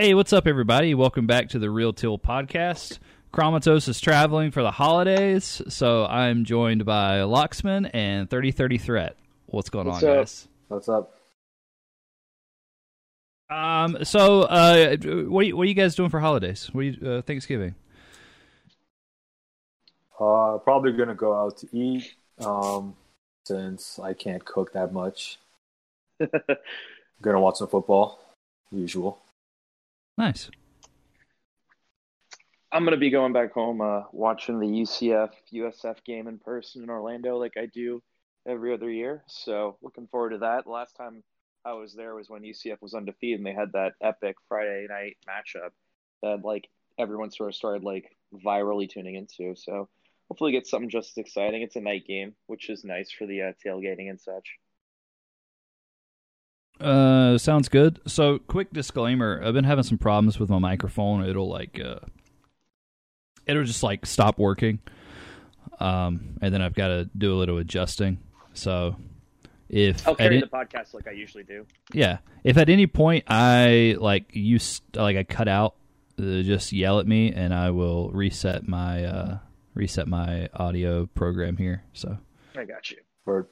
Hey, what's up, everybody? Welcome back to the Real Teal podcast. Chromatos is traveling for the holidays, so I'm joined by Lauxman and 3030 Threat. What's going What's on, up? guys? What's up? Um, so, uh, what are you, what are you guys doing for holidays? What are you, uh, Thanksgiving? Uh, probably gonna go out to eat. Um, since I can't cook that much, gonna watch some football. Usual. Nice. I'm gonna be going back home, uh, watching the UCF USF game in person in Orlando, like I do every other year. So looking forward to that. Last time I was there was when UCF was undefeated, and they had that epic Friday night matchup that like everyone sort of started like virally tuning into. So hopefully get something just as exciting. It's a night game, which is nice for the uh, tailgating and such. Uh, sounds good. So, quick disclaimer: I've been having some problems with my microphone. It'll like, uh, it'll just like stop working, um, and then I've got to do a little adjusting. So, if I'll carry it- the podcast like I usually do. yeah, if at any point I like you like I cut out, uh, just yell at me, and I will reset my uh, reset my audio program here. So. I got you. Or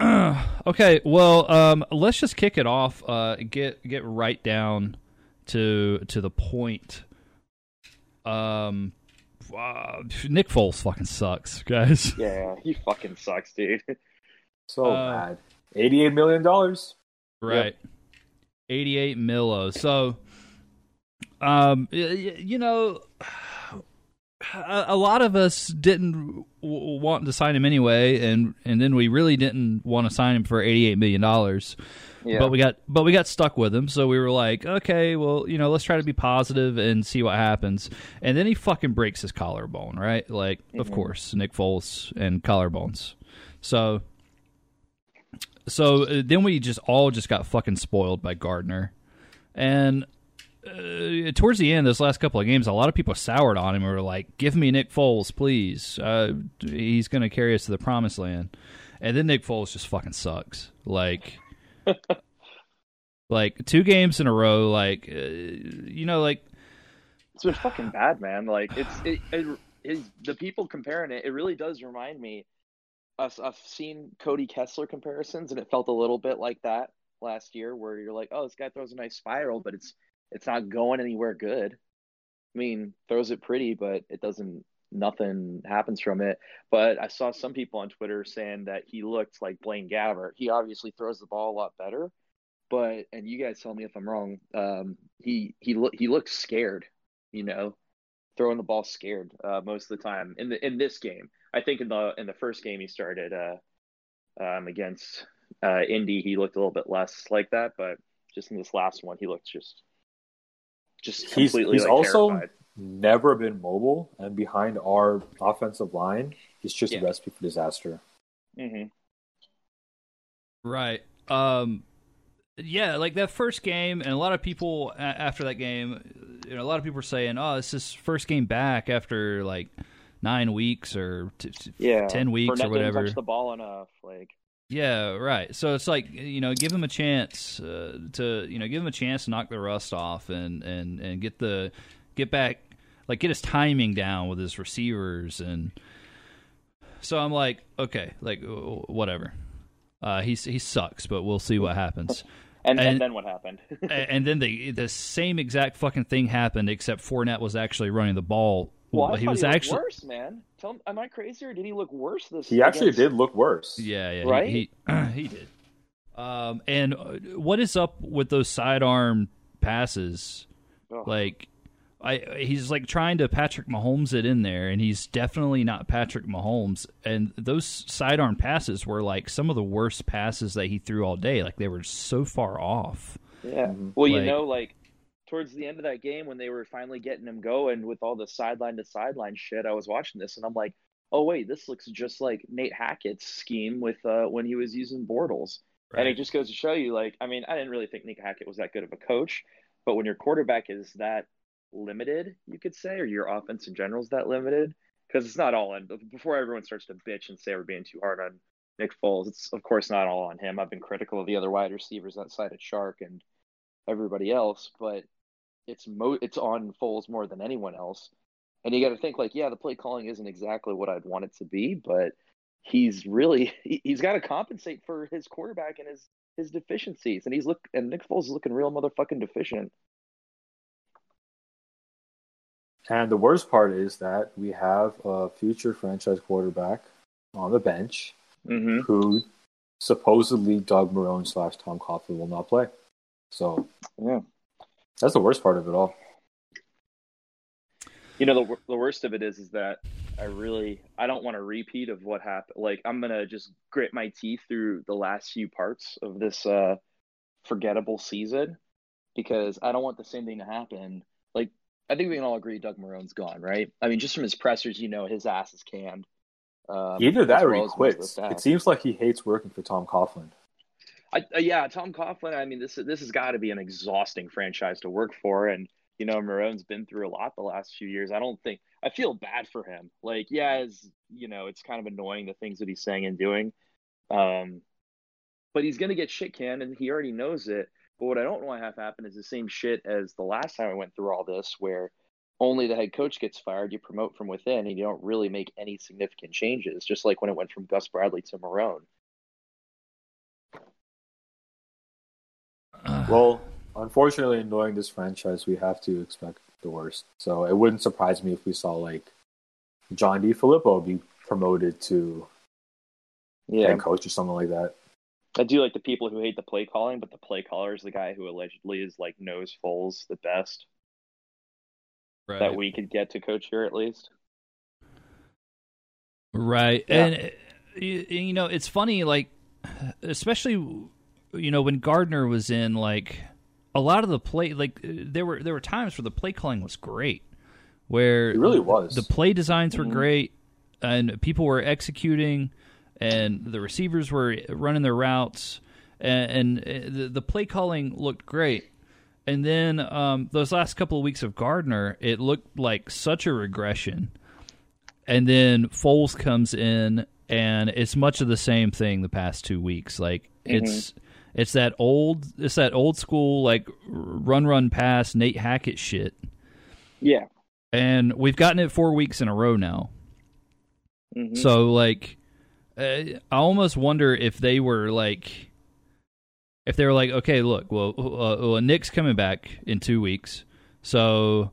okay, well, um, let's just kick it off. Uh, get get right down to to the point. Um, uh, Nick Foles fucking sucks, guys. Yeah, he fucking sucks, dude. so Uh, bad. Eighty-eight million dollars. Right, eighty-eight millo. So, um, y- y- you know, a, a lot of us didn't w- want to sign him anyway, and and then we really didn't want to sign him for eighty-eight million dollars. Yeah. But we got but we got stuck with him, so we were like, okay, well, you know, let's try to be positive and see what happens. And then he fucking breaks his collarbone, right? Like, of Mhm. course, Nick Foles and collarbones. So, so uh, then we just all just got fucking spoiled by Gardner, and uh, towards the end, those last couple of games, a lot of people soured on him. Were like, "Give me Nick Foles, please. Uh, he's going to carry us to the promised land." And then Nick Foles just fucking sucks. Like, like two games in a row. Like, uh, you know, like It's been fucking bad, man. Like it's it, it, it the people comparing it. It really does remind me. I've, I've seen Cody Kessler comparisons, and it felt a little bit like that last year, where you're like, oh, this guy throws a nice spiral, but it's it's not going anywhere good. I mean, throws it pretty, but it doesn't. Nothing happens from it. But I saw some people on Twitter saying that he looked like Blaine Gabbert. He obviously throws the ball a lot better, but and you guys tell me if I'm wrong. Um, he he look he looks scared you know, throwing the ball scared uh, most of the time. In the in this game, I think in the in the first game he started uh, um, against uh, Indy, he looked a little bit less like that, but just in this last one, he looked just just He's completely he's like, also terrified. never been mobile, and behind our offensive line, it's just Yeah. a recipe for disaster. hmm Right. Um yeah, like that first game and a lot of people after that game, you know, a lot of people were saying, "Oh, it's his first game back after like 9 weeks or t- t- Yeah, 10 weeks Fournette or whatever." Didn't touch the ball enough, like Yeah, right. So it's like you know, give him a chance uh, to you know, give him a chance to knock the rust off and and and get the get back like get his timing down with his receivers and so I'm like, okay, like whatever. Uh, he's he sucks, but we'll see what happens. and, and, And- then what happened? And then the the same exact fucking thing happened, except Fournette was actually running the ball. Well, I he was he actually worse, man. Tell him, am I crazy or did he look worse this? He actually against- did look worse. Yeah, yeah, Right? He he, he did. Um, and uh, what is up with those sidearm passes? Ugh. Like, I he's like trying to Patrick Mahomes it in there, and he's definitely not Patrick Mahomes. And those sidearm passes were like some of the worst passes that he threw all day. Like they were so far off. Yeah. Mhm. Well, you know, like towards the end of that game when they were finally getting him going with all the sideline to sideline shit, I was watching this and I'm like, oh wait, this looks just like Nate Hackett's scheme with uh, when he was using Bortles. And it just goes to show you, like, I mean, I didn't really think Nate Hackett was that good of a coach, but when your quarterback is that limited, you could say, or your offense in general is that limited, because it's not all in. Before everyone starts to bitch and say we're being too hard on Nick Foles, it's of course not all on him. I've been critical of the other wide receivers outside of Chark and everybody else, but it's mo it's on Foles more than anyone else. And you got to think like, yeah, the play calling isn't exactly what I'd want it to be, but he's really he's got to compensate for his quarterback and his his deficiencies. And he's look and Nick Foles is looking real motherfucking deficient. And the worst part is that we have a future franchise quarterback on the bench Mm-hmm. who supposedly Doug Marrone slash Tom Coughlin will not play. So Yeah. That's the worst part of it all. You know the the worst of it is is that I really I don't want a repeat of what happened. Like I'm gonna just grit my teeth through the last few parts of this uh, forgettable season because I don't want the same thing to happen. Like I think we can all agree Doug Marrone's gone, right? I mean, just from his pressers, you know, his ass is canned. Um, Either that or he as most of the quits. It seems like he hates working for Tom Coughlin. I, uh, yeah, Tom Coughlin. I mean, this this has got to be an exhausting franchise to work for, and you know, Marrone's been through a lot the last few years. I don't think I feel bad for him. Like, yeah, as you know, it's kind of annoying the things that he's saying and doing, um, but he's gonna get shit canned, and he already knows it. But what I don't want to have happen is the same shit as the last time I went through all this, where only the head coach gets fired, you promote from within, and you don't really make any significant changes. Just like when it went from Gus Bradley to Marrone. Well, unfortunately, knowing this franchise, we have to expect the worst. So it wouldn't surprise me if we saw like John DeFilippo be promoted to Yeah, head coach or something like that. I do like the people who hate the play calling, but the play caller is the guy who allegedly is like knows Foles the best right. that we could get to coach here at least. Right. Yeah. And you, you know, it's funny like especially you know when Gardner was in like a lot of the play like uh, there were there were times where the play calling was great where It really was. the play designs were Mhm. great and people were executing and the receivers were running their routes and, and uh, the, the play calling looked great and then um, those last couple of weeks of Gardner it looked like such a regression and then Foles comes in and it's much of the same thing the past two weeks like it's it's that old it's that old school like run run pass Nate Hackett shit Yeah. and we've gotten it four weeks in a row now. Mhm. So like, uh, I almost wonder if they were like, if they were like, okay, look, well, uh, well Nick's coming back in two weeks, so.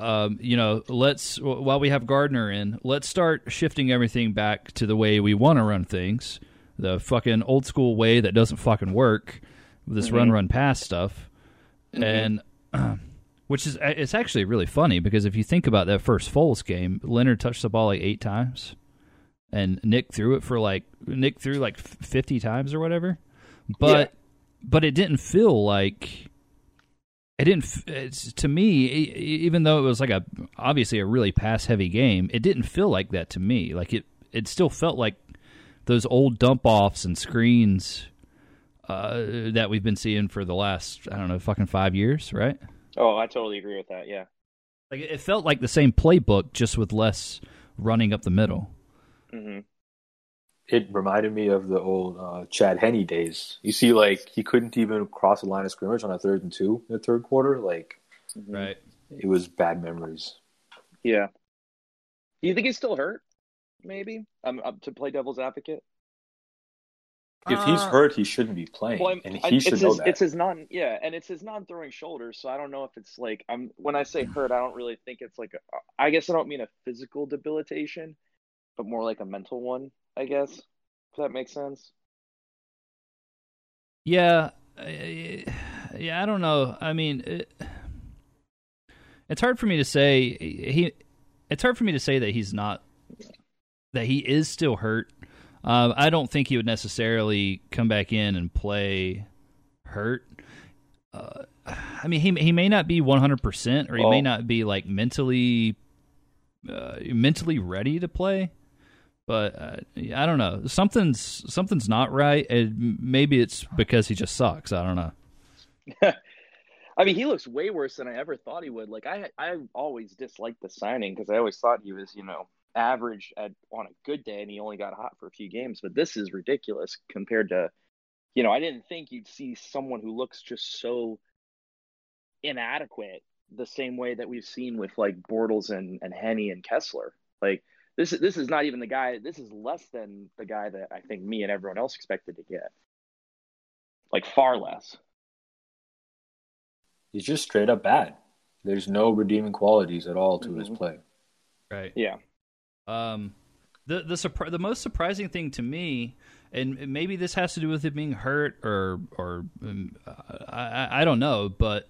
Um, you know, let's while we have Gardner in, let's start shifting everything back to the way we want to run things, the fucking old school way that doesn't fucking work, this Mhm. run run pass stuff, Mhm. and which is it's actually really funny because if you think about that first Foles game, Leonard touched the ball like eight times, and Nick threw it for like Nick threw like fifty times or whatever, but but it didn't feel like it didn't. It's, to me, even though it was like a obviously a really pass heavy game, it didn't feel like that to me. Like it it still felt like those old dump offs and screens. Uh, that we've been seeing for the last I don't know fucking five years, right? Oh, I totally agree with that. Yeah. Like it felt like the same playbook, just with less running up the middle. Mm-hmm. It reminded me of the old uh, Chad Henne days. You see, like he couldn't even cross the line of scrimmage on a third and two in the third quarter. Like Right. it was bad memories. Yeah. Do you think he's still hurt? Maybe. I'm to play devil's advocate. If he's Uh, hurt, he shouldn't be playing, Well, I'm, and I- he should it's know his, that. It's his non, yeah, and it's his non-throwing shoulder. So I don't know if it's like I'm. When I say hurt, I don't really think it's like. A, I guess I don't mean a physical debilitation, but more like a mental one. I guess. If that makes sense. Yeah, uh, yeah. I don't know. I mean, it, it's hard for me to say. He, it's hard for me to say that he's not, that he is still hurt. Um, I don't think he would necessarily come back in and play hurt. Uh, I mean, he he may not be one hundred percent, or he may not be like mentally, uh, mentally ready to play. But uh, I don't know. Something's something's not right, and maybe it's because he just sucks. I don't know. I mean, he looks way worse than I ever thought he would. Like I, I always disliked the signing because I always thought he was, you know, average at on a good day, and he only got hot for a few games. But this is ridiculous compared to, you know, I didn't think you'd see someone who looks just so inadequate the same way that we've seen with like Bortles and and Henne and Kessler. Like this is this is not even the guy. This is less than the guy that I think me and everyone else expected to get. Like far less. He's just straight up bad. There's no redeeming qualities at all to his Mhm. play. Right. Yeah. Um, the the surpri- the most surprising thing to me, and maybe this has to do with it being hurt or or um, I, I don't know, but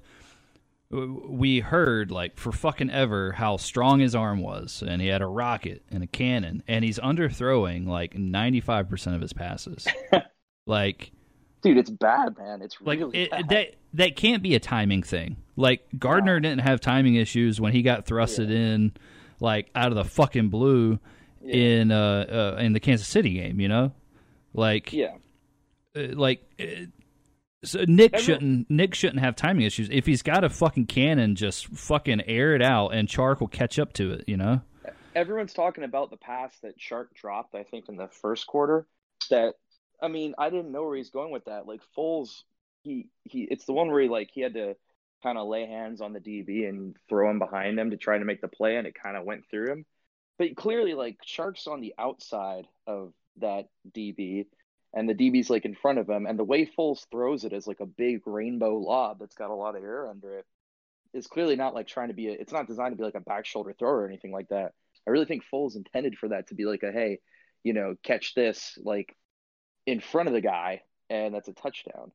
we heard like for fucking ever how strong his arm was, and he had a rocket and a cannon, and he's underthrowing like ninety five percent of his passes. like Dude, it's bad, man. It's like really it, bad. that that can't be a timing thing. Like Gardner didn't have timing issues when he got thrusted in, like out of the fucking blue Yeah. in uh, uh in the Kansas City game. You know, like yeah. uh, like. Uh, so Nick Everyone- shouldn't Nick shouldn't have timing issues. If he's got a fucking cannon, just fucking air it out, and Chark will catch up to it. You know. everyone's talking about the pass that Chark dropped, I think, in the first quarter. That I mean, I didn't know where he's going with that. Like Foles, he he it's the one where he like he had to kind of lay hands on the DB and throw him behind him to try to make the play, and it kind of went through him. But clearly, like Chark's on the outside of that DB, and the DB's like in front of him, and the way Foles throws it is like a big rainbow lob that's got a lot of air under it. Is clearly not like trying to be. A, it's not designed to be like a back shoulder throw or anything like that. I really think Foles intended for that to be like a hey, you know, catch this like in front of the guy, and that's a touchdown.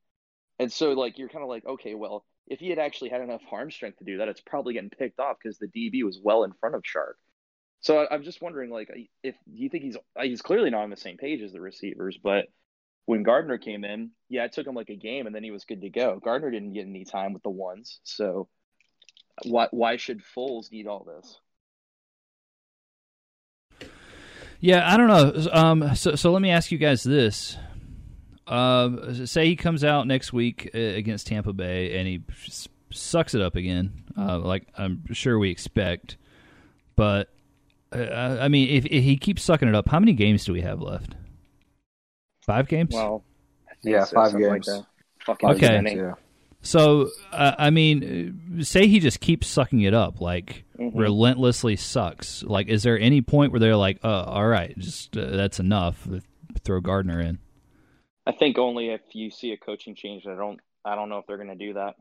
And so like you're kind of like okay, well, if he had actually had enough arm strength to do that, it's probably getting picked off because the DB was well in front of Chark. So I, I'm just wondering, like, if you think he's he's clearly not on the same page as the receivers, but when Gardner came in, yeah, it took him like a game, and then he was good to go. Gardner didn't get any time with the ones, so why why should Foles need all this? Yeah, I don't know. Um, so, so let me ask you guys this: um, Say he comes out next week uh, against Tampa Bay and he sucks it up again, uh, like I'm sure we expect. But uh, I mean, if, if he keeps sucking it up, how many games do we have left? Five games. Well, Yeah, so, five games. Like Okay. Yeah. So, uh, I mean, uh, say he just keeps sucking it up, like Mhm. relentlessly sucks. Like, is there any point where they're like, uh, "All right, just uh, that's enough. Throw Gardner in." I think only if you see a coaching change. I don't. I don't know if they're going to do that.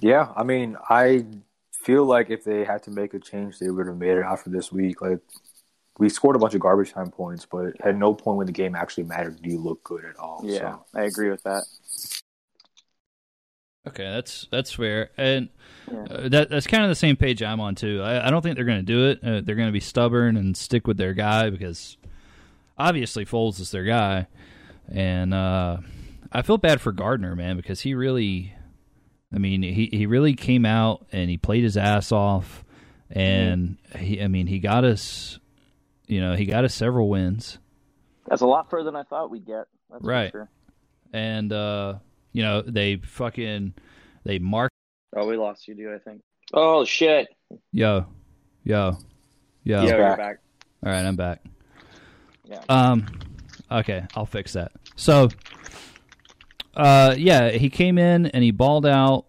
Yeah, I mean, I feel like if they had to make a change, they would have made it after this week. Like, we scored a bunch of garbage time points, but at no point when the game actually mattered do you look good at all. Yeah, So, I agree with that. Okay, that's that's fair, and Yeah. uh, that that's kind of the same page I'm on too. I, I don't think they're going to do it. Uh, they're going to be stubborn and stick with their guy because obviously Foles is their guy, and uh, I feel bad for Gardner, man, because he really, I mean, he he really came out and he played his ass off, and he, I mean, he got us, you know, he got us several wins. That's a lot further than I thought we'd get. That's Right. For sure. and uh, you know they fucking they mark Oh, we lost you, dude. I think. Oh shit! yo yo yo. yeah, you're back. back. All right, I'm back. Yeah. Um, okay, I'll fix that. So, uh, yeah, he came in and he balled out.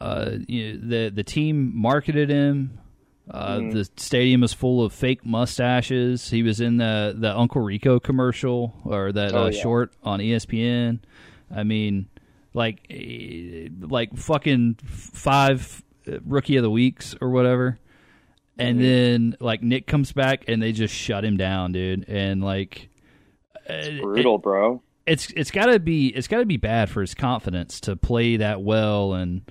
Uh, you know, the the team marketed him. Uh, Mhm. The stadium was full of fake mustaches. He was in the the Uncle Rico commercial or that Oh, uh, yeah. short on ESPN. I mean, like, eh, like fucking five rookie of the weeks or whatever. And Mhm. then like Nick comes back and they just shut him down, dude. And like, uh, Brutal, bro. it's it's got to be it's got to be bad for his confidence to play that well and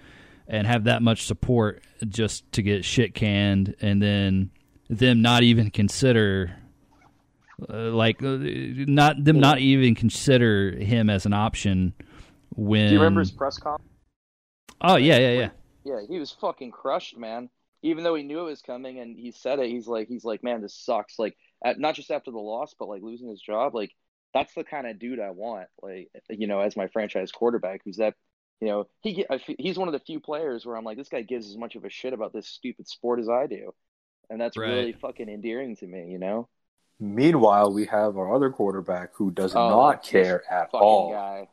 and have that much support just to get shit canned and then them not even consider uh, like uh, not them not even consider him as an option when Do you remember his press conference? oh yeah yeah yeah Yeah, he was fucking crushed, man. Even though he knew it was coming and he said it, he's like, he's like, man, this sucks. Like, at, not just after the loss, but like losing his job. Like, that's the kind of dude I want. Like, you know, as my franchise quarterback, who's that. You know, he ge- I f- he's one of the few players where I'm like, this guy gives as much of a shit about this stupid sport as I do, and that's Right. really fucking endearing to me. You know, meanwhile, we have our other quarterback who does Oh, not care at all. guy.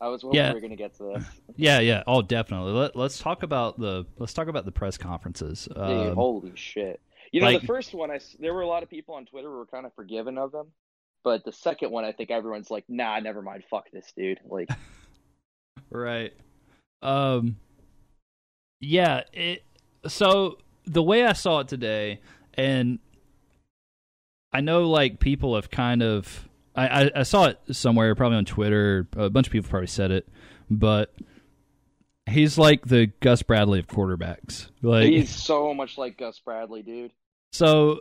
I was hoping Yeah. we were gonna get to this. Yeah, yeah. Oh, definitely. Let, let's talk about the let's talk about the press conferences. Dude, Um, holy shit! You know, like- the first one, I there were a lot of people on Twitter who were kind of forgiving of them, but the second one, I think everyone's like, "Nah, never mind. Fuck this dude." Like, Right. Um yeah, it so the way I saw it today and I know like people have kind of I, I, I saw it somewhere, probably on Twitter, a bunch of people probably said it, but he's like the Gus Bradley of quarterbacks. Like he's so much like Gus Bradley, dude. so,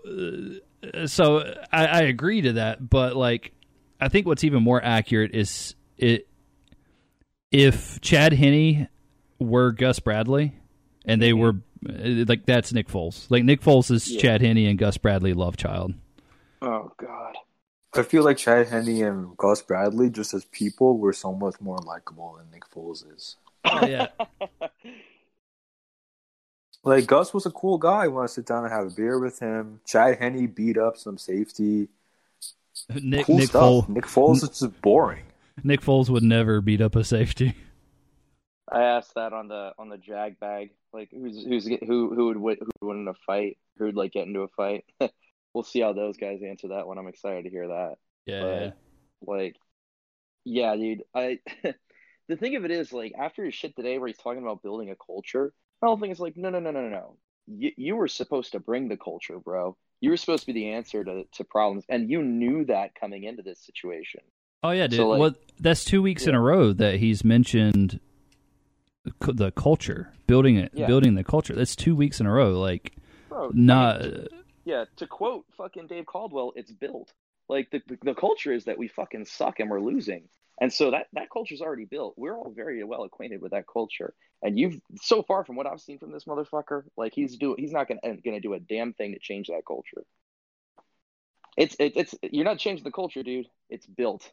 uh, so I, I agree to that, but like, I think what's even more accurate is it if Chad Henne were Gus Bradley, and they were uh, like that's Nick Foles. Like Nick Foles is Yeah. Chad Henne and Gus Bradley love child. Oh God. I feel like Chad Henne and Gus Bradley, just as people, were so much more likable than Nick Foles is. Oh, yeah, Like Gus was a cool guy. I want to sit down and have a beer with him. Chad Henne beat up some safety. Nick cool Nick stuff. Foles Nick Foles is just boring. Nick Foles would never beat up a safety. I asked that on the on the jag bag, like who's who's who who would who would win in a fight, who would like get into a fight. we'll see how those guys answer that one. I'm excited to hear that. Yeah, Like, yeah, dude. I the thing of it is, like, after his shit today, where he's talking about building a culture, my whole thing is like, no, no, no, no, no, no. You you were supposed to bring the culture, bro. You were supposed to be the answer to to problems, and you knew that coming into this situation. Oh yeah, dude. So, like- well, that's two weeks in a row that he's mentioned the culture, building it, Yeah. building the culture. That's two weeks in a row. Like, Bro, not Yeah, to quote fucking Dave Caldwell, it's built. Like the, the culture is that we fucking suck and we're losing. And so that that culture's already built. We're all very well acquainted with that culture. And you've so far from what I've seen from this motherfucker, like he's do he's not gonna gonna do a damn thing to change that culture. It's it, it's you're not changing the culture, dude. It's built.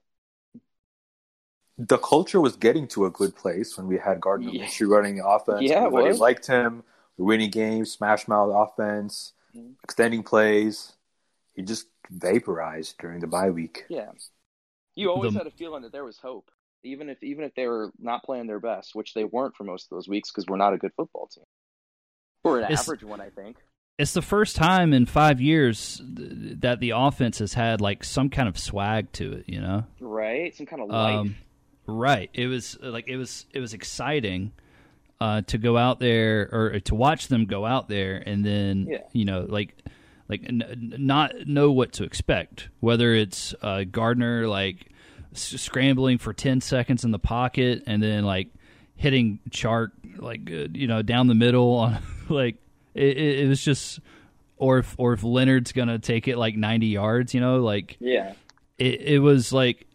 The culture was getting to a good place when we had Gardner Yeah. Minshew running the offense. Yeah, Everybody liked him. Winning games, smash mouth offense, Extending plays. He just vaporized during the bye week. Yeah. You always The- had a feeling that there was hope, even if even if they were not playing their best, which they weren't for most of those weeks because we're not a good football team. We're an It's- average one, I think. it's the first time in five years th- that the offense has had like some kind of swag to it. You know, Right? Some kind of life. um, right? It was like it was it was exciting uh, to go out there or to watch them go out there and then Yeah. you know like like n- not know what to expect. Whether it's uh, Gardner like s- scrambling for ten seconds in the pocket and then like hitting Chark like uh, you know down the middle on like it, it, it was just or if or if Leonard's gonna take it like ninety yards, you know, like yeah. it, it was like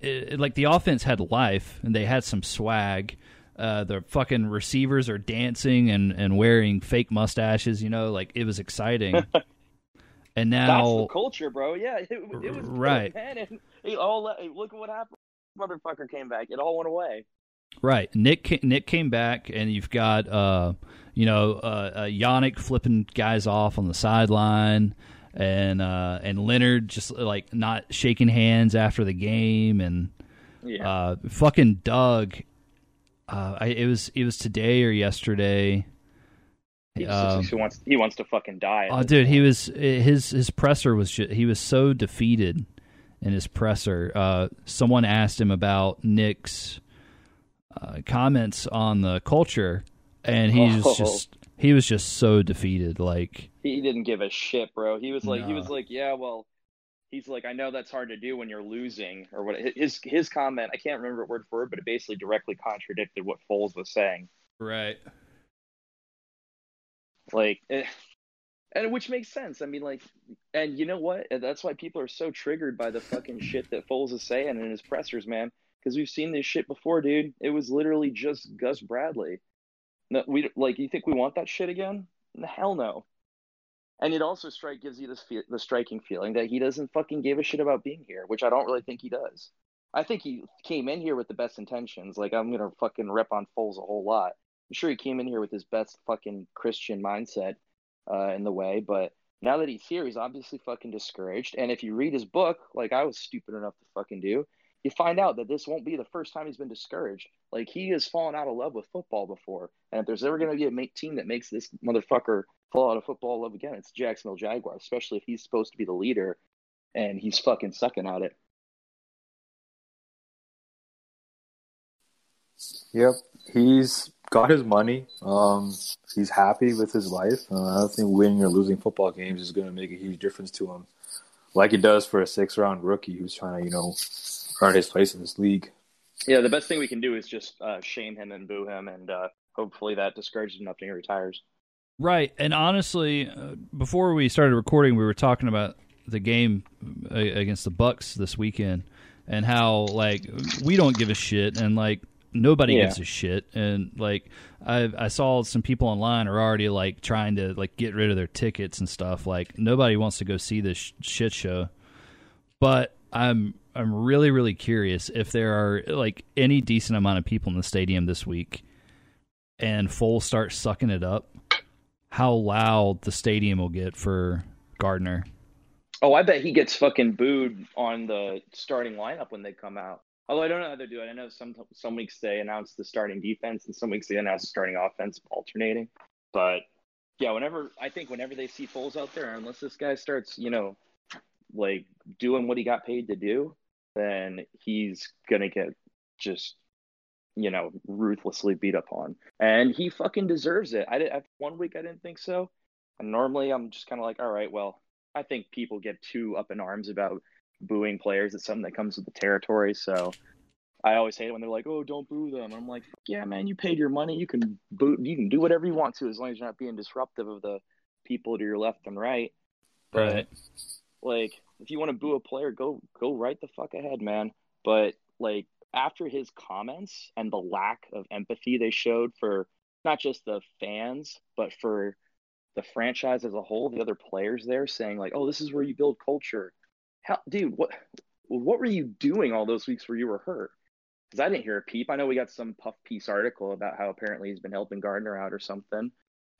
it, like the offense had life and they had some swag. Uh, the fucking receivers are dancing and, and wearing fake mustaches. You know, like it was exciting. and That's the now, culture, bro. Yeah, it, it was Right. Man, and all look at what happened. Motherfucker came back. It all went away. right? Nick Nick came back, and you've got uh, you know, uh, uh, Yannick flipping guys off on the sideline, and uh, and Leonard just like not shaking hands after the game, and Yeah. uh, fucking Doug. Uh, I, it was it was today or yesterday. he, um, he wants he wants to fucking die. Oh, dude, he was his his presser was just, he was so defeated in his presser. Uh, someone asked him about Nick's uh, comments on the culture, and he was Oh. just he was just so defeated. Like, He didn't give a shit, bro. He was like he was like, yeah, well, he's like, I know that's hard to do when you're losing or what. His his comment, I can't remember it word for word, but it basically directly contradicted what Foles was saying. right, Like, eh, and which makes sense. I mean, like, and you know what? That's why people are so triggered by the fucking shit that Foles is saying in his pressers, man. Because we've seen this shit before, dude. It was literally just Gus Bradley. No, we like. You think we want that shit again? Hell no. And it also strike gives you this the striking feeling that he doesn't fucking give a shit about being here, which I don't really think he does. I think he came in here with the best intentions. Like I'm gonna fucking rep on Foles a whole lot. I'm sure he came in here with his best fucking Christian mindset uh, in the way, but now that he's here, he's obviously fucking discouraged. And if you read his book, like I was stupid enough to fucking do, you find out that this won't be the first time he's been discouraged. Like he has fallen out of love with football before, and if there's ever going to be a team that makes this motherfucker fall out of football love again, it's Jacksonville Jaguars, especially if he's supposed to be the leader and he's fucking sucking at it. Yep, he's got his money. Um, he's happy with his life. Uh, I don't think winning or losing football games is going to make a huge difference to him, like it does for a six-round rookie who's trying to, you know, earn his place in this league. Yeah, the best thing we can do is just uh, shame him and boo him, and uh, hopefully that discourages him enough he retires. Right, and honestly, uh, before we started recording, we were talking about the game uh, against the Bucs this weekend and how like we don't give a shit and like nobody yeah. gives a shit. And like I I saw some people online are already like trying to like get rid of their tickets and stuff. Like nobody wants to go see this shit show. But I'm I'm really really curious if there are like any decent amount of people in the stadium this week and Foles start sucking it up how loud the stadium will get for Gardner Oh, I bet he gets fucking booed on the starting lineup when they come out. Although I don't know how they do it. I know some some weeks they announce the starting defense and some weeks they announce the starting offense alternating. But yeah, whenever I think whenever they see Foles out there, unless this guy starts, you know, like doing what he got paid to do, then he's gonna get just you know ruthlessly beat up on, and he fucking deserves it. I did after one week I didn't think so, and normally I'm just kind of like, all right, well, I think people get too up in arms about booing players. It's something that comes with the territory. So I always hate it when they're like, "Oh, don't boo them." I'm like, "Yeah, man, you paid your money. You can boo. You can do whatever you want to, as long as you're not being disruptive of the people to your left and right." But right. like, if you want to boo a player, go go right the fuck ahead, man. But like after his comments and the lack of empathy they showed for not just the fans, but for the franchise as a whole, the other players there saying like, "Oh, this is where you build culture." How, dude, what what were you doing all those weeks where you were hurt? Because I didn't hear a peep. I know we got some puff piece article about how apparently he's been helping Gardner out or something,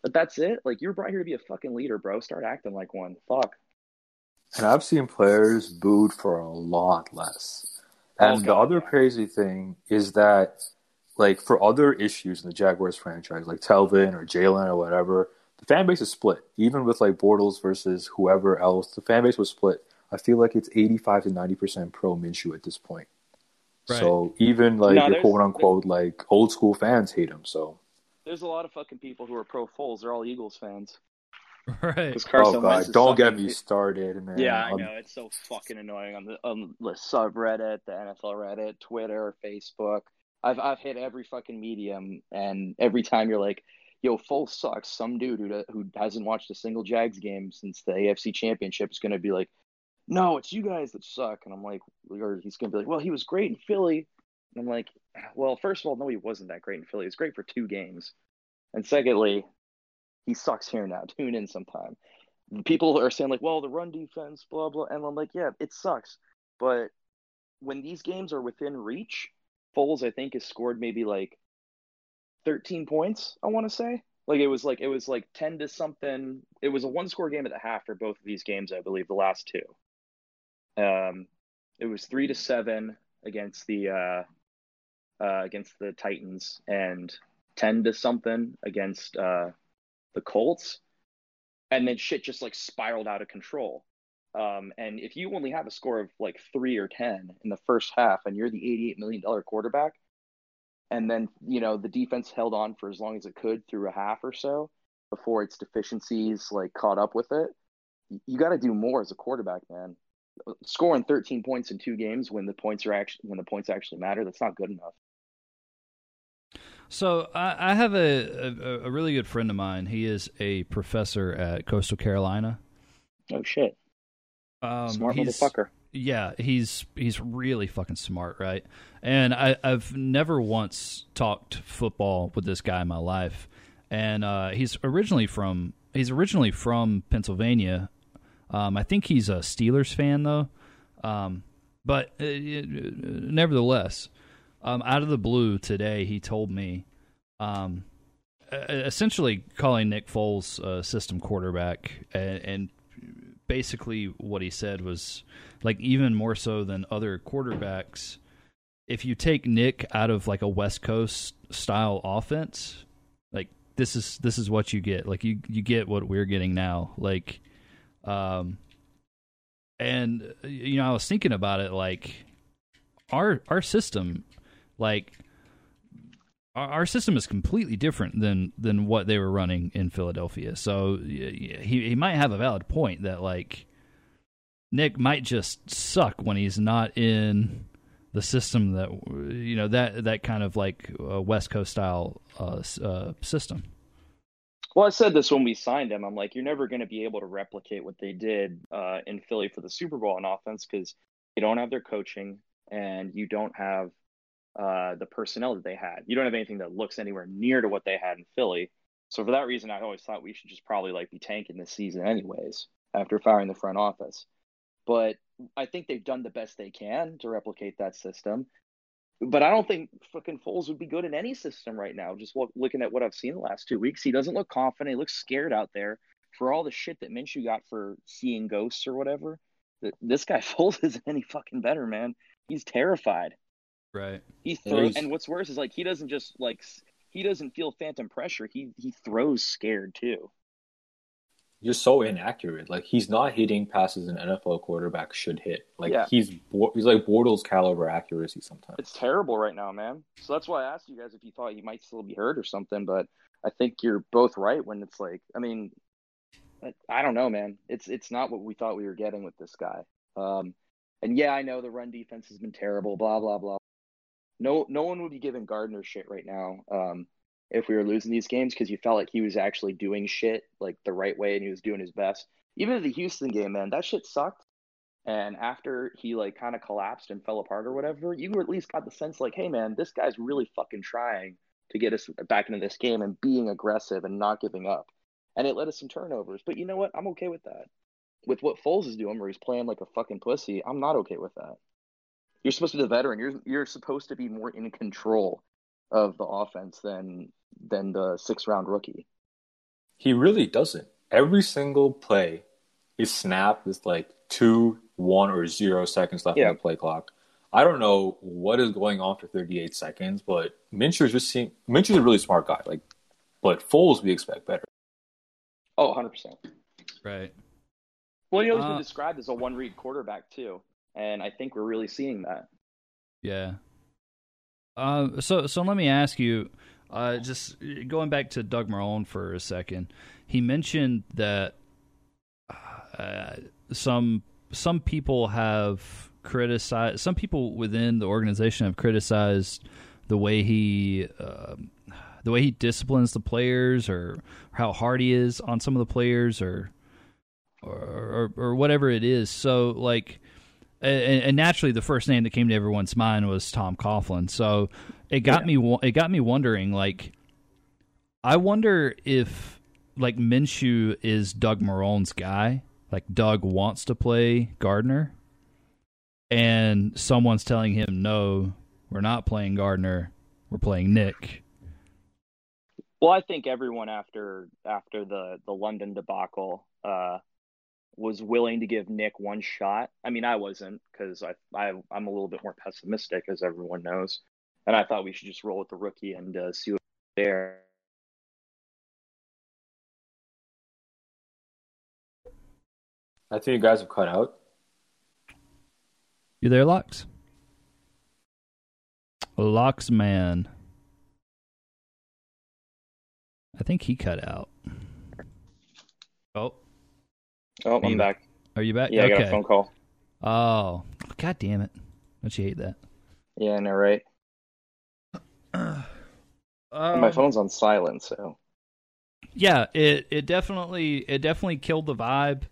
but that's it. Like you were brought here to be a fucking leader, bro. Start acting like one. Fuck. And I've seen players booed for a lot less. And the other crazy thing is that, like, for other issues in the Jaguars franchise, like Telvin or Jalen or whatever, the fan base is split. Even with like Bortles versus whoever else, the fan base was split. I feel like it's eighty-five to ninety percent pro Minshew at this point. Right. So even like no, your quote unquote like old school fans hate him. So there's a lot of fucking people who are pro Foles. They're all Eagles fans. Right. Oh god, don't get me started, man. Yeah, I know it's so fucking annoying on the on the subreddit, the NFL Reddit, Twitter, Facebook. I've I've hit every fucking medium, and every time you're like, yo, Foles sucks. Some dude who who hasn't watched a single Jags game since the AFC Championship is going to be like, no, it's you guys that suck. And I'm like, or he's going to be like, well, he was great in Philly. And I'm like, well, first of all, no, he wasn't that great in Philly. He was great for two games. And secondly, he sucks here now. Tune in sometime. People are saying like, well, the run defense, blah blah, and I'm like, yeah, it sucks. But when these games are within reach, Foles I think has scored maybe like 13 points, I want to say. Like it was like it was like 10 to something. It was a one score game at the half for both of these games, I believe, the last two. Um it was 3 to 7 against the uh uh against the Titans and 10 to something against uh the Colts. And then shit just like spiraled out of control. Um, and if you only have a score of like three or 10 in the first half and you're the $88 million quarterback, and then you know the defense held on for as long as it could through a half or so before its deficiencies like caught up with it. You got to do more as a quarterback, man. Scoring 13 points in two games when the points are actually when the points actually matter, that's not good enough. So I, I have a, a, a really good friend of mine. He is a professor at Coastal Carolina. Oh shit! Um, Smart motherfucker yeah, he's he's really fucking smart, right? And I, I've never once talked football with this guy in my life, and uh, he's originally from he's originally from Pennsylvania. Um, I think he's a Steelers fan though, um, but uh, nevertheless, um, out of the blue today, he told me, um, essentially calling Nick Foles a system quarterback, and, and basically what he said was like even more so than other quarterbacks if you take Nick out of like a West Coast style offense, like this is this is what you get. Like you you get what we're getting now. Like, um, and you know I was thinking about it. Like our our system, like our, our system is completely different than than what they were running in Philadelphia. So he he might have a valid point that like Nick might just suck when he's not in the system that you know that that kind of like uh, West Coast style uh, uh, system. Well, I said this when we signed him. I'm like, you're never going to be able to replicate what they did uh, in Philly for the Super Bowl on offense because you don't have their coaching and you don't have uh, the personnel that they had. You don't have anything that looks anywhere near to what they had in Philly. So for that reason, I always thought we should just probably like be tanking this season anyways after firing the front office. But I think they've done the best they can to replicate that system. But I don't think fucking Foles would be good in any system right now. Just looking at what I've seen the last two weeks, he doesn't look confident. He looks scared out there for all the shit that Minshew got for seeing ghosts or whatever. This guy Foles isn't any fucking better, man. He's terrified. Right. He throws, and what's worse is like he doesn't just like he doesn't feel phantom pressure. He he throws scared too You're so inaccurate. Like he's not hitting passes an NFL quarterback should hit. Like yeah. he's he's like Bortles caliber accuracy sometimes. It's terrible right now, man. So that's why I asked you guys if you thought he might still be hurt or something. But I think you're both right when it's like, I mean, I don't know, man. It's it's not what we thought we were getting with this guy. Um, and yeah, I know the run defense has been terrible. Blah blah blah. No, no one would be giving Gardner shit right now. Um, if we were losing these games because you felt like he was actually doing shit like the right way and he was doing his best. Even the Houston game, man, that shit sucked. And after he like kind of collapsed and fell apart or whatever, you at least got the sense like, hey man, this guy's really fucking trying to get us back into this game and being aggressive and not giving up. And it led us some turnovers. But you know what? I'm okay with that. With what Foles is doing, where he's playing like a fucking pussy, I'm not okay with that. You're supposed to be the veteran. You're you're supposed to be more in control of the offense than than the six round rookie. He really doesn't. Every single play is snapped is like two, one, or zero seconds left yeah. on the play clock. I don't know what is going on for 38 seconds, but Minshew just seems Minshew's a really smart guy. Like, but Foles we expect better. Oh, 100 percent. Right. Well, you know, he's uh, been described as a one read quarterback too, and I think we're really seeing that. Yeah. Uh, so so let me ask you, uh, just going back to Doug Marrone for a second, he mentioned that uh, some some people have criticized some people within the organization have criticized the way he uh, the way he disciplines the players or how hard he is on some of the players or or, or, or whatever it is. So like and, and, naturally, the first name that came to everyone's mind was Tom Coughlin. So it got yeah. me it got me wondering. Like, I wonder if like Minshew is Doug Marrone's guy. Like Doug wants to play Gardner, and someone's telling him, "No, we're not playing Gardner. We're playing Nick." Well, I think everyone after after the the London debacle uh, was willing to give Nick one shot. I mean, I wasn't because I, I I'm a little bit more pessimistic, as everyone knows, and I thought we should just roll with the rookie and uh, see what there. I think you guys have cut out. You there, Lux? Lux man. I think he cut out. Oh. Oh, I'm back. Are you back? Yeah, okay. I got a phone call. Oh, god damn it! Don't you hate that? Yeah, no, right. Um, My phone's on silent, so. Yeah, it it definitely it definitely killed the vibe.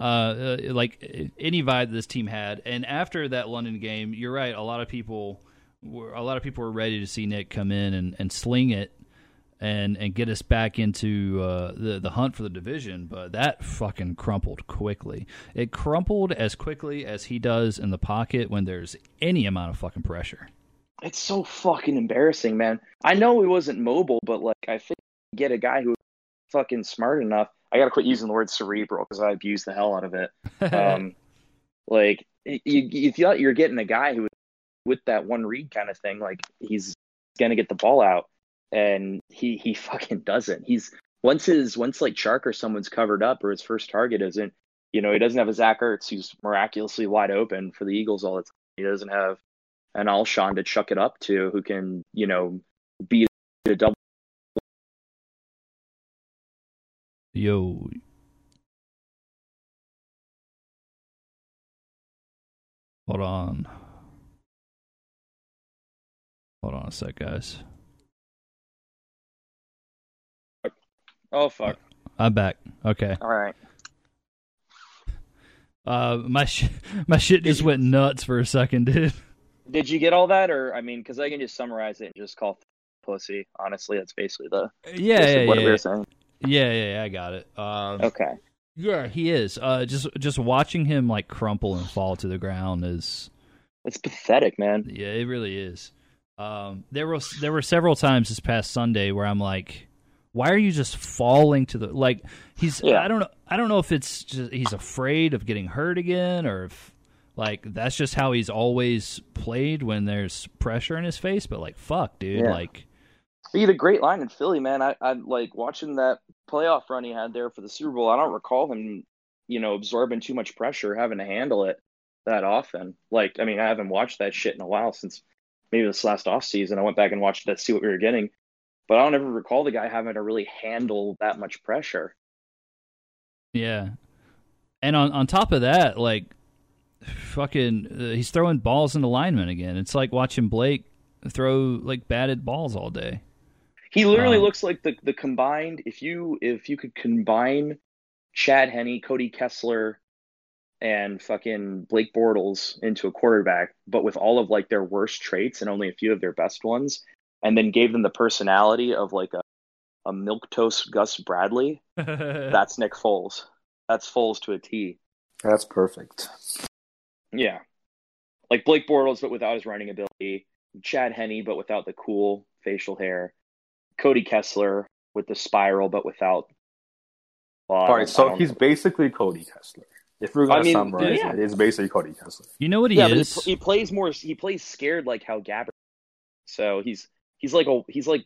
Uh, uh, like any vibe this team had, and after that London game, you're right. A lot of people were a lot of people were ready to see Nick come in and, and sling it and and get us back into uh, the the hunt for the division. But that fucking crumpled quickly. It crumpled as quickly as he does in the pocket when there's any amount of fucking pressure. It's so fucking embarrassing, man. I know he wasn't mobile, but like I think get a guy who fucking smart enough. I gotta quit using the word cerebral because I abuse the hell out of it. um, like you, you feel like you're getting a guy who with that one read kind of thing, like he's gonna get the ball out, and he he fucking doesn't. He's once his once like Chark or someone's covered up or his first target isn't, you know, he doesn't have a Zach Ertz who's miraculously wide open for the Eagles all the time. He doesn't have an Alshon to chuck it up to who can, you know, be a double. Yo. Hold on. Hold on a sec, guys. Oh fuck! I'm back. Okay. All right. Uh, my sh- my shit just went nuts for a second, dude. Did you get all that, or I mean, because I can just summarize it and just call pussy. Honestly, that's basically the Yeah, yeah, what yeah, we were saying. yeah, yeah, yeah. I got it. Um, Okay. yeah, he is. Uh, just just watching him like crumple and fall to the ground is It's pathetic, man. Yeah, it really is. Um, there was there were several times this past Sunday where I'm like, why are you just falling to the like? He's Yeah. I don't know I don't know if it's just he's afraid of getting hurt again or if like that's just how he's always played when there's pressure in his face. But like, fuck, dude, Yeah. like He had a great line in Philly, man. I, I like watching that playoff run he had there for the Super Bowl. I don't recall him, you know, absorbing too much pressure, having to handle it that often. Like, I mean, I haven't watched that shit in a while since maybe this last off season. I went back and watched that see what we were getting, but I don't ever recall the guy having to really handle that much pressure. yeah. And on on top of that, like, fucking, uh, he's throwing balls into linemen again. It's like watching Blake throw like batted balls all day. He literally Um, looks like the the combined. If you if you could combine Chad Henne, Cody Kessler, and fucking Blake Bortles into a quarterback, but with all of like their worst traits and only a few of their best ones, and then gave them the personality of like a a milk toast Gus Bradley. That's Nick Foles. That's Foles to a T. That's perfect. Yeah, like Blake Bortles, but without his running ability. Chad Henne, but without the cool facial hair. Cody Kessler with the spiral, but without. Well, I All don't- right, I so don't- he's basically Cody Kessler. If we're gonna I mean, summarize yeah. it, it's basically Cody Kessler. You know what he yeah, but he, is? pl- he plays more. He plays scared like how Gabbert. So he's he's like a he's like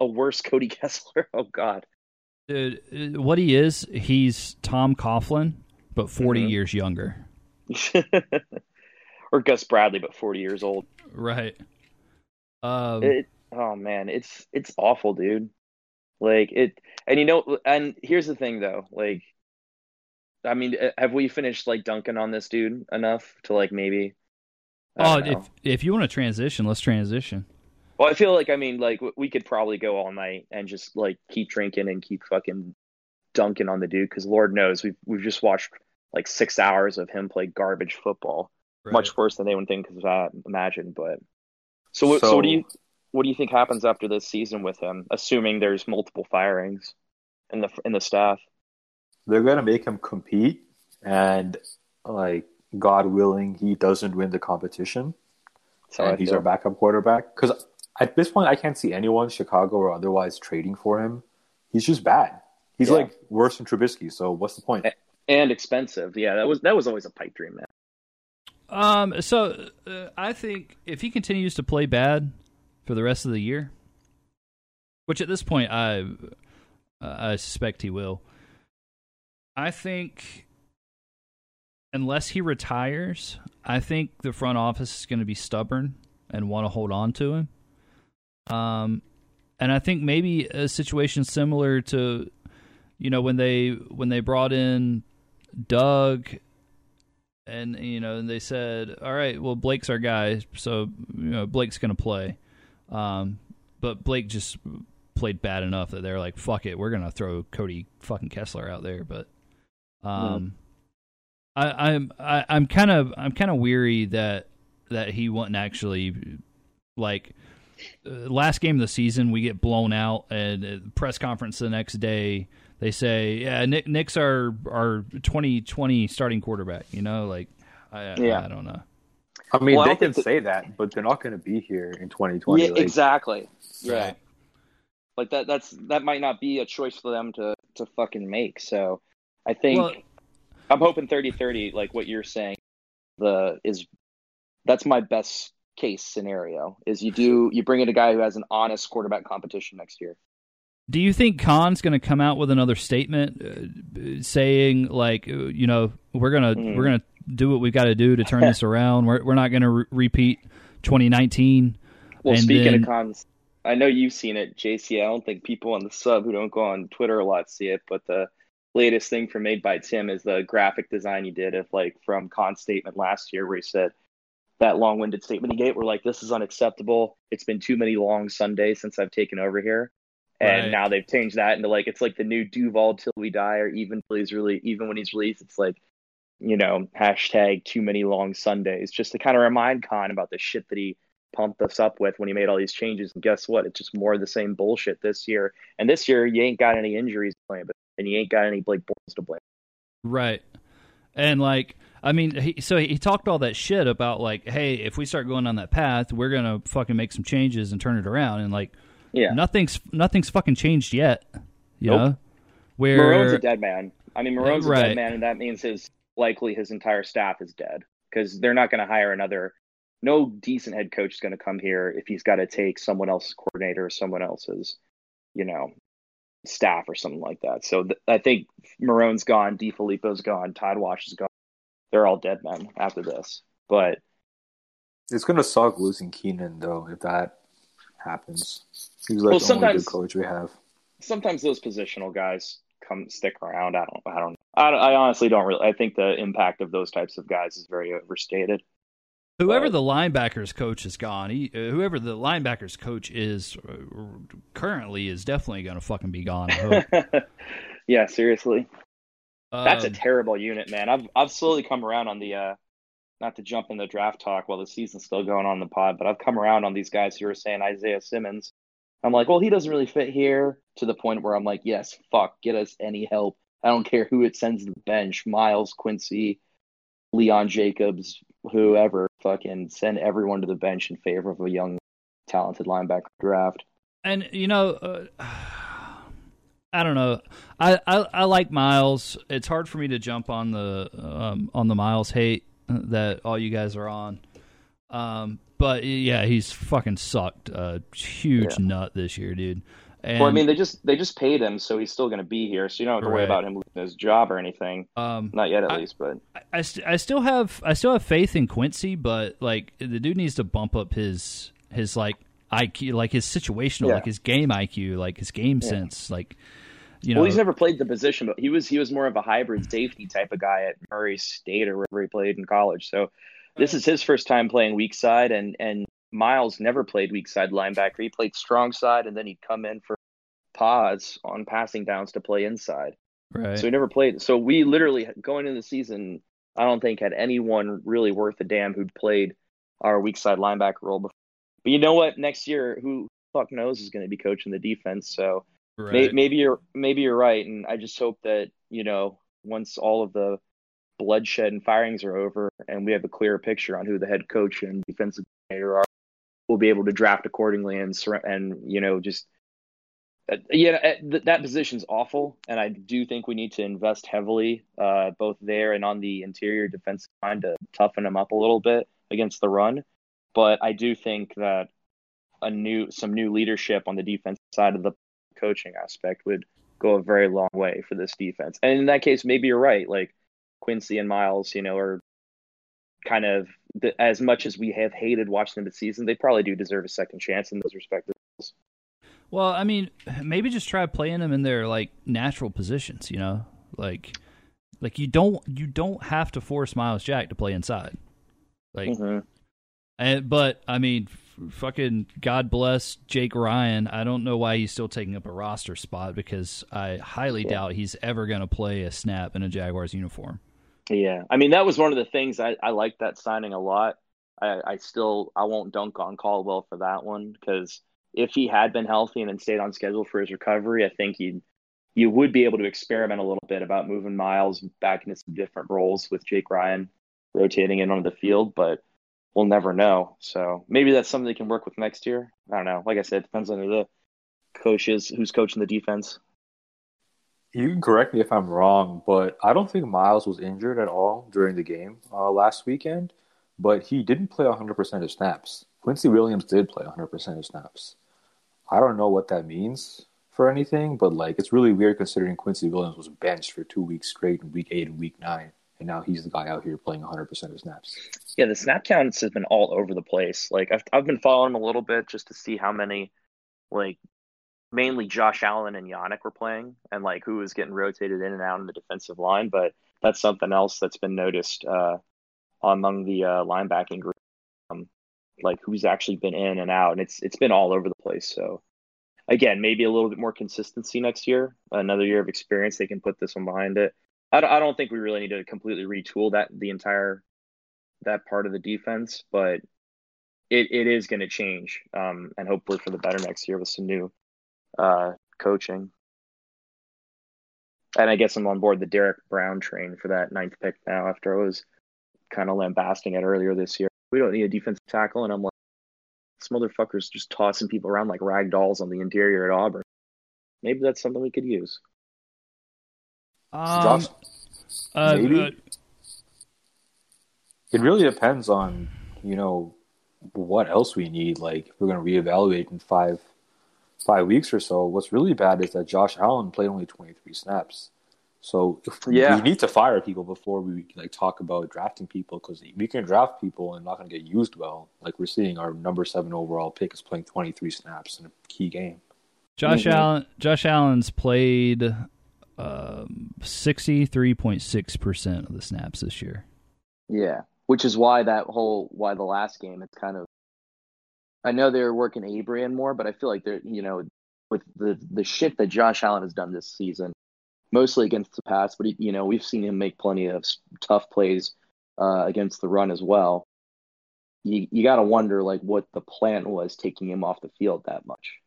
a worse Cody Kessler. Oh God. Dude, uh, what he is, he's Tom Coughlin, but 40 Mhm. years younger. or Gus Bradley, but forty years old. Right. Um, It, oh man, it's it's awful, dude. Like it, and you know, and here's the thing though, like, I mean, uh, have we finished like dunking on this dude enough to like maybe? Oh, know. if if you want to transition, let's transition. Well, I feel like I mean, like we could probably go all night and just like keep drinking and keep fucking dunking on the dude because Lord knows we've we've just watched like six hours of him play garbage football, much worse than anyone think could uh, imagine. But so, what- so, what do you what do you think happens after this season with him, assuming there's multiple firings in the in the staff? They're gonna make him compete, and like God willing, he doesn't win the competition, So I and he's feel. our backup quarterback. Because at this point, I can't see anyone, Chicago or otherwise, trading for him. He's just bad. He's Yeah. like worse than Trubisky. So what's the point? and expensive. Yeah, that was that was always a pipe dream, man. Um, so uh, I think if he continues to play bad for the rest of the year, which at this point I uh, I suspect he will, I think unless he retires, I think the front office is going to be stubborn and want to hold on to him. Um, and I think maybe a situation similar to, you know, when they when they brought in Doug and you know, and they said, "All right, well, Blake's our guy, so you know, Blake's going to play." Um, but Blake just played bad enough that they're like, "Fuck it, we're going to throw Cody fucking Kessler out there." But um, I, I'm I, I'm kind of I'm kind of weary that that he wouldn't actually like last game of the season we get blown out and uh, press conference the next day they say yeah Nick Nick's our our 2020 starting quarterback you know like I Yeah. I don't know I mean, Well, they don't can think that- say that, but they're not going to be here in 2020. Yeah, like, exactly. Yeah. Right. Like that that's that might not be a choice for them to to fucking make. So I think Well- I'm hoping 30-30 like what you're saying the is that's my best case scenario is you do you bring in a guy who has an honest quarterback competition next year. Do you think Khan's going to come out with another statement uh, saying like uh, you know we're gonna mm. we're gonna do what we've got to do to turn this around. We're we're not going to re- repeat 2019. Well, speaking then, of Khans, I know you've seen it, JC. I don't think people on the sub who don't go on Twitter a lot see it, but the latest thing from Made by Tim is the graphic design he did of like from Khan's statement last year, where he said that long-winded statement he gave, we're like, this is unacceptable. It's been too many long Sundays since I've taken over here. And right. now they've changed that into like it's like the new Duval till we die, or even till he's really even when he's released, it's like you know, hashtag too many long Sundays, just to kind of remind Khan about the shit that he pumped us up with when he made all these changes. And guess what? It's just more of the same bullshit this year. And this year, you ain't got any injuries to blame, and you ain't got any Blake Bortles to blame. Right. And like, I mean, he, so he talked all that shit about like, hey, if we start going on that path, we're gonna fucking make some changes and turn it around. And like, yeah, nothing's nothing's fucking changed yet. You nope. know, where Marrone's a dead man. I mean, Marrone's right. a dead man, and that means his likely his entire staff is dead because they're not going to hire another. No decent head coach is going to come here if he's got to take someone else's coordinator or someone else's, you know, staff or something like that. So th- I think Marrone's gone, DeFilippo's gone, Todd Wash is gone. They're all dead men after this. But it's going to suck losing Keenan though if that happens. He's like well, the only good coach we have. Sometimes those positional guys come stick around. I don't. I don't. I, I honestly don't really. I think the impact of those types of guys is very overstated. Whoever but, the linebackers coach is gone, he, uh, whoever the linebackers coach is uh, currently is definitely going to fucking be gone. yeah, seriously. Um, That's a um, terrible unit, man. I've I've slowly come around on the uh, not to jump in the draft talk while the season's still going on in the pod, but I've come around on these guys who are saying Isaiah Simmons I'm like, well, he doesn't really fit here to the point where I'm like, yes, fuck, get us any help. I don't care who it sends to the bench, Myles, Quincy, Leon Jacobs, whoever, fucking send everyone to the bench in favor of a young, talented linebacker draft. And, you know, uh, I don't know. I, I, I like Myles. It's hard for me to jump on the um, on the Myles hate that all you guys are on. Um, but yeah, he's fucking sucked a huge yeah. nut this year, dude. And, well, I mean, they just they just paid him, so he's still going to be here. So you don't have to right. worry about him losing his job or anything. Um, Not yet, at I, least. But I, I, st- I, still have I still have faith in Quincy, but like the dude needs to bump up his his like IQ, like his situational, yeah. like his game IQ, like his game yeah. sense, like. You know, well, he's never played the position, but he was he was more of a hybrid safety type of guy at Murray State or wherever he played in college. So this is his first time playing weak side, and and Myles never played weak side linebacker. He played strong side, and then he'd come in for pause on passing downs to play inside. Right. So he never played. So we literally going into the season, I don't think had anyone really worth a damn who'd played our weak side linebacker role before. But you know what? Next year, who fuck knows is going to be coaching the defense. So right. may, maybe you're maybe you're right, and I just hope that you know once all of the bloodshed and firings are over and we have a clearer picture on who the head coach and defensive coordinator are, we'll be able to draft accordingly and and you know just uh, yeah uh, th- that position's awful and I do think we need to invest heavily uh, both there and on the interior defensive line to toughen them up a little bit against the run. But I do think that a new some new leadership on the defense side of the coaching aspect would go a very long way for this defense. And in that case, maybe you're right. Like Quincy and Myles, you know, are kind of the, as much as we have hated watching them this season, they probably do deserve a second chance in those respective roles. Well, I mean, maybe just try playing them in their like natural positions. You know, like like you don't you don't have to force Myles Jack to play inside. Like, mm-hmm. And but I mean, fucking God bless Jake Ryan. I don't know why he's still taking up a roster spot because I highly yeah. doubt he's ever going to play a snap in a Jaguars uniform. Yeah, I mean that was one of the things I I liked that signing a lot. I, I still I won't dunk on Caldwell for that one because if he had been healthy and then stayed on schedule for his recovery, I think he you would be able to experiment a little bit about moving Myles back into some different roles with Jake Ryan rotating in on the field, but we'll never know. So maybe that's something they can work with next year. I don't know. Like I said, it depends on who the coach is, who's coaching the defense. You can correct me if I'm wrong, but I don't think Myles was injured at all during the game uh, last weekend. But he didn't play 100% of snaps. Quincy Williams did play 100% of snaps. I don't know what that means for anything, but like it's really weird considering Quincy Williams was benched for two weeks straight in week eight and week nine, and now he's the guy out here playing 100% of snaps. Yeah, the snap counts has been all over the place. Like I've I've been following him a little bit just to see how many, like mainly Josh Allen and Yannick were playing, and like who was getting rotated in and out in the defensive line. But that's something else that's been noticed uh, among the uh, linebacking group, um, like who's actually been in and out, and it's it's been all over the place. So again, maybe a little bit more consistency next year, another year of experience. They can put this one behind it. I I don't think we really need to completely retool that the entire that part of the defense, but it, it is going to change um, and hopefully for the better next year with some new uh, coaching. And I guess I'm on board the Derrick Brown train for that ninth pick now after I was kind of lambasting it earlier this year. We don't need a defensive tackle, and I'm like, this motherfucker's just tossing people around like rag dolls on the interior at Auburn. Maybe that's something we could use. Um, Josh, uh, maybe? uh, It really depends on, you know, what else we need. Like, if we're going to reevaluate in five five weeks or so. What's really bad is that Josh Allen played only 23 snaps. So if Yeah. we need to fire people before we like talk about drafting people because we can draft people and not going to get used well. Like we're seeing our number seven overall pick is playing 23 snaps in a key game. Josh Mhm. Allen. Josh Allen's played sixty-three point six percent of the snaps this year. Yeah, which is why that whole why the last game it's kind of. I know they're working Abrian more, but I feel like they're you know with the the shit that Josh Allen has done this season, mostly against the pass, but he, you know we've seen him make plenty of tough plays uh, against the run as well. You you got to wonder like what the plan was taking him off the field that much.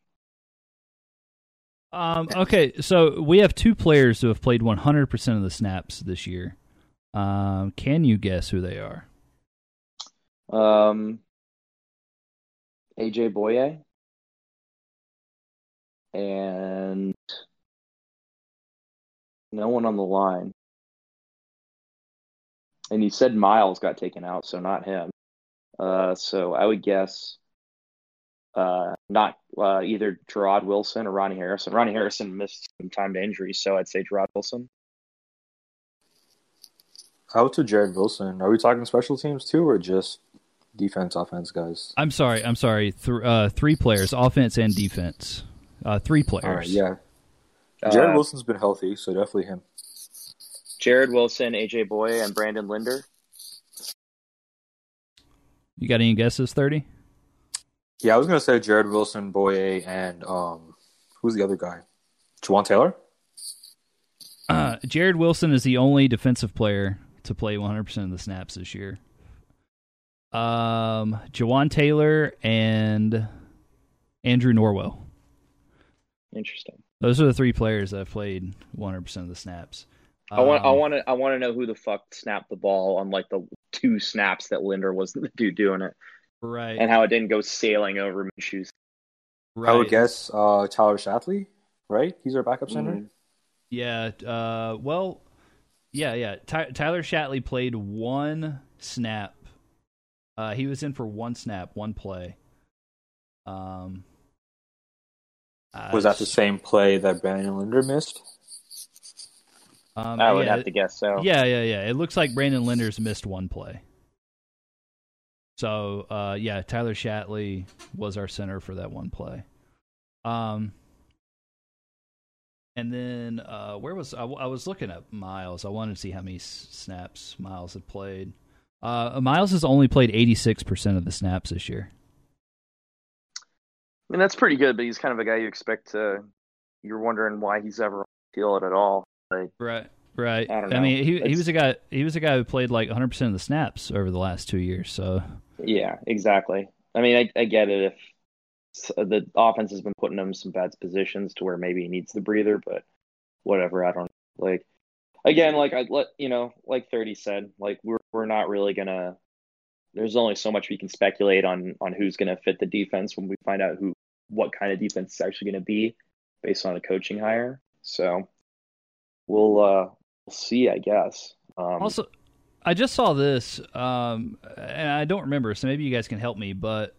Um, okay, so we have two players who have played one hundred percent of the snaps this year. Um, can you guess who they are? Um, AJ Bouye and no one on the line. And you said Myles got taken out, so not him. Uh, so I would guess uh, not uh, either Jarrod Wilson or Ronnie Harrison. Ronnie Harrison missed some time to injury, so I'd say Jarrod Wilson. Out to Jarrod Wilson. Are we talking special teams too, or just defense, offense guys? I'm sorry, I'm sorry. Th- uh, three players, offense and defense. Uh, three players. All right, yeah. Jarrod Uh, Wilson's been healthy, so definitely him. Jarrod Wilson, AJ Bouye, and Brandon Linder. You got any guesses? Thirty. Yeah, I was gonna say Jarrod Wilson, Bouye, and um, who's the other guy? Jawaan Taylor. Uh, Jarrod Wilson is the only defensive player to play 100% of the snaps this year. Um, Jawaan Taylor and Andrew Norwell. Interesting. Those are the three players that have played 100% of the snaps. I want, I Um, want to, I want to know who the fuck snapped the ball on like the two snaps that Linder was the dude doing it, right, and how it didn't go sailing over Minshew's. right. I would guess uh, Tyler Shatley, right? He's our backup center. Mhm. Yeah. Uh, well, yeah, yeah. Ty- Tyler Shatley played one snap. Uh, he was in for one snap, one play. Um, uh, Was that the same play that Brandon Linder missed? Um, I would yeah, have to guess so. Yeah, yeah, yeah. It looks like Brandon Linder's missed one play. So, uh, yeah, Tyler Shatley was our center for that one play. Um, and then uh, where was I, I was looking at Myles. I wanted to see how many snaps Myles had played. Uh, Myles has only played eighty six percent of the snaps this year. I mean that's pretty good, but he's kind of a guy you expect to. You're wondering why he's ever on the field at all. Like, Right, right. I don't I mean, he he was a guy. He was a guy who played like one hundred percent of the snaps over the last two years. So yeah, exactly. I mean, I, I get it if the offense has been putting him in some bad positions to where maybe he needs the breather, but whatever. I don't like. Again, like I let you know, like Thirty said, like we're we're not really gonna. There's only so much we can speculate on on who's gonna fit the defense when we find out who what kind of defense is actually gonna be based on a coaching hire. So we'll uh we'll see, I guess. Um, Also, I just saw this, um, and I don't remember, so maybe you guys can help me. But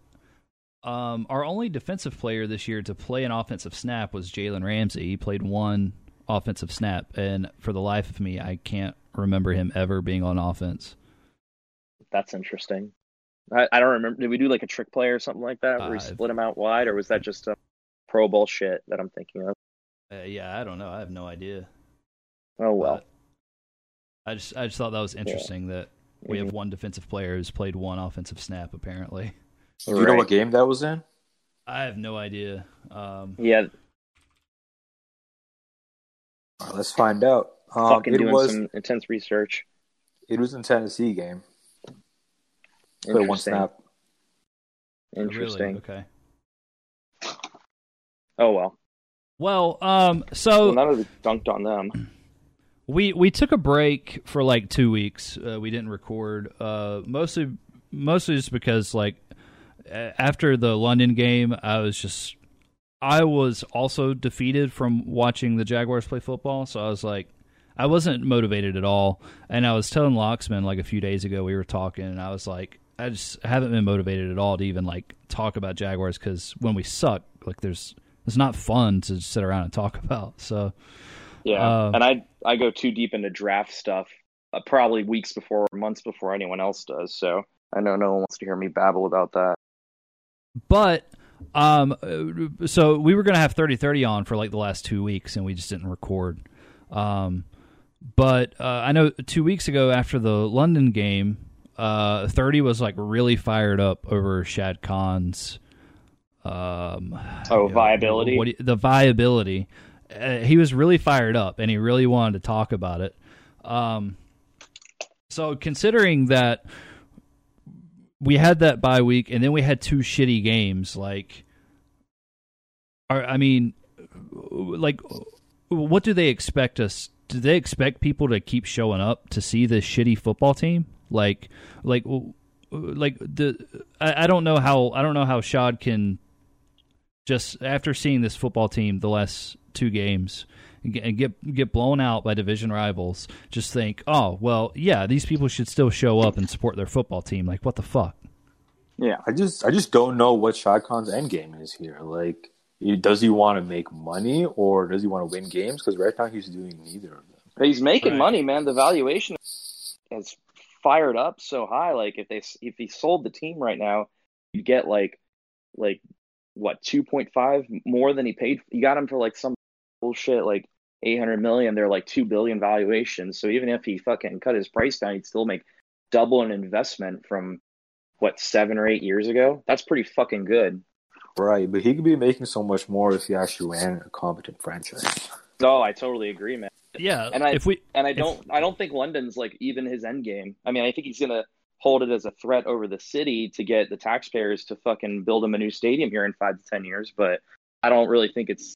Um, our only defensive player this year to play an offensive snap was Jalen Ramsey. He played one offensive snap, and for the life of me, I can't remember him ever being on offense. That's interesting. I, I don't remember. Did we do like a trick play or something like that where we Uh, split him out wide, or was that just a Pro Bowl shit that I'm thinking of? Uh, yeah, I don't know. I have no idea. Oh well. But I just I just thought that was interesting that we have Mhm. one defensive player who's played one offensive snap. Apparently, Do you know what game that was in? I have no idea. Um, Yeah, All right, let's find out. Um, fucking it doing was some intense research. it was in Tennessee game. Played one Interesting. snap. Interesting. Really? Okay. Oh well. Well, um, so well, none of it dunked on them. We we took a break for like two weeks. Uh, we didn't record. Uh, mostly mostly just because like after the London game, I was just I was also defeated from watching the Jaguars play football. So I was like, I wasn't motivated at all. And I was telling Lauxman like a few days ago, we were talking, and I was like, I just haven't been motivated at all to even like talk about Jaguars because when we suck, like there's it's not fun to sit around and talk about. So. Yeah, Um, and I I go too deep into draft stuff, uh, probably weeks before, or months before anyone else does. So I know no one wants to hear me babble about that. But um so we were going to have 30-30 on for like the last 2 weeks and we just didn't record. Um but uh, I know 2 weeks ago after the London game, uh 30 was like really fired up over Shad Khan's um Oh, you know, viability. you- the viability. Uh, he was really fired up and he really wanted to talk about it. Um so considering that we had that bye week and then we had two shitty games like are, i mean like what do they expect us do they expect people to keep showing up to see this shitty football team like like like the I, I don't know how i don't know how Shad Khan just after seeing this football team the last two games and get, get get blown out by division rivals just think oh well yeah these people should still show up and support their football team like what the fuck Yeah, I just I just don't know what Shad Khan's end game is here. Like, does he want to make money or does he want to win games? Because right now he's doing neither of them. But he's making Right. money, man. The valuation is fired up so high. Like if they if he sold the team right now, you'd get like like what two point five more than he paid. You got him for like some bullshit like eight hundred million. They're like two billion valuations. So even if he fucking cut his price down, he'd still make double an investment from what seven or eight years ago. That's pretty fucking good. Right, but he could be making so much more if he actually ran a competent franchise. Oh, I totally agree, man. yeah And I- if we And I don't I don't think London's like even his end game. I mean, I think he's gonna hold it as a threat over the city to get the taxpayers to fucking build him a new stadium here in five to ten years. But I don't really think it's.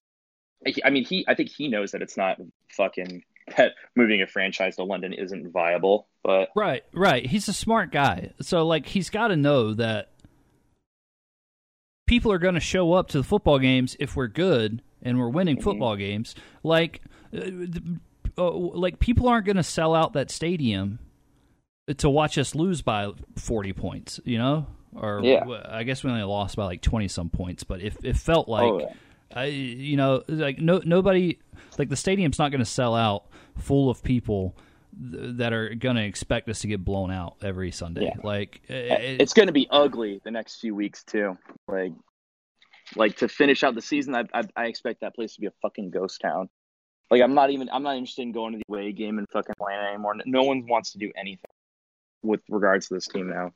I mean, he. I think he knows that it's not fucking that moving a franchise to London isn't viable. But Right, right. He's a smart guy. So like he's got to know that people are going to show up to the football games if we're good and we're winning Mhm. football games. Like uh, uh, like people aren't going to sell out that stadium to watch us lose by 40 points, you know? Or Yeah. I guess we only lost by like 20 some points, but if it felt like oh, yeah. I, you know, like no nobody, like the stadium's not going to sell out full of people th- that are going to expect us to get blown out every Sunday. Yeah. Like it, it's going to be ugly the next few weeks too. Like, like to finish out the season, I, I I expect that place to be a fucking ghost town. Like I'm not even I'm not interested in going to the away game in fucking Atlanta anymore. No one wants to do anything with regards to this team now.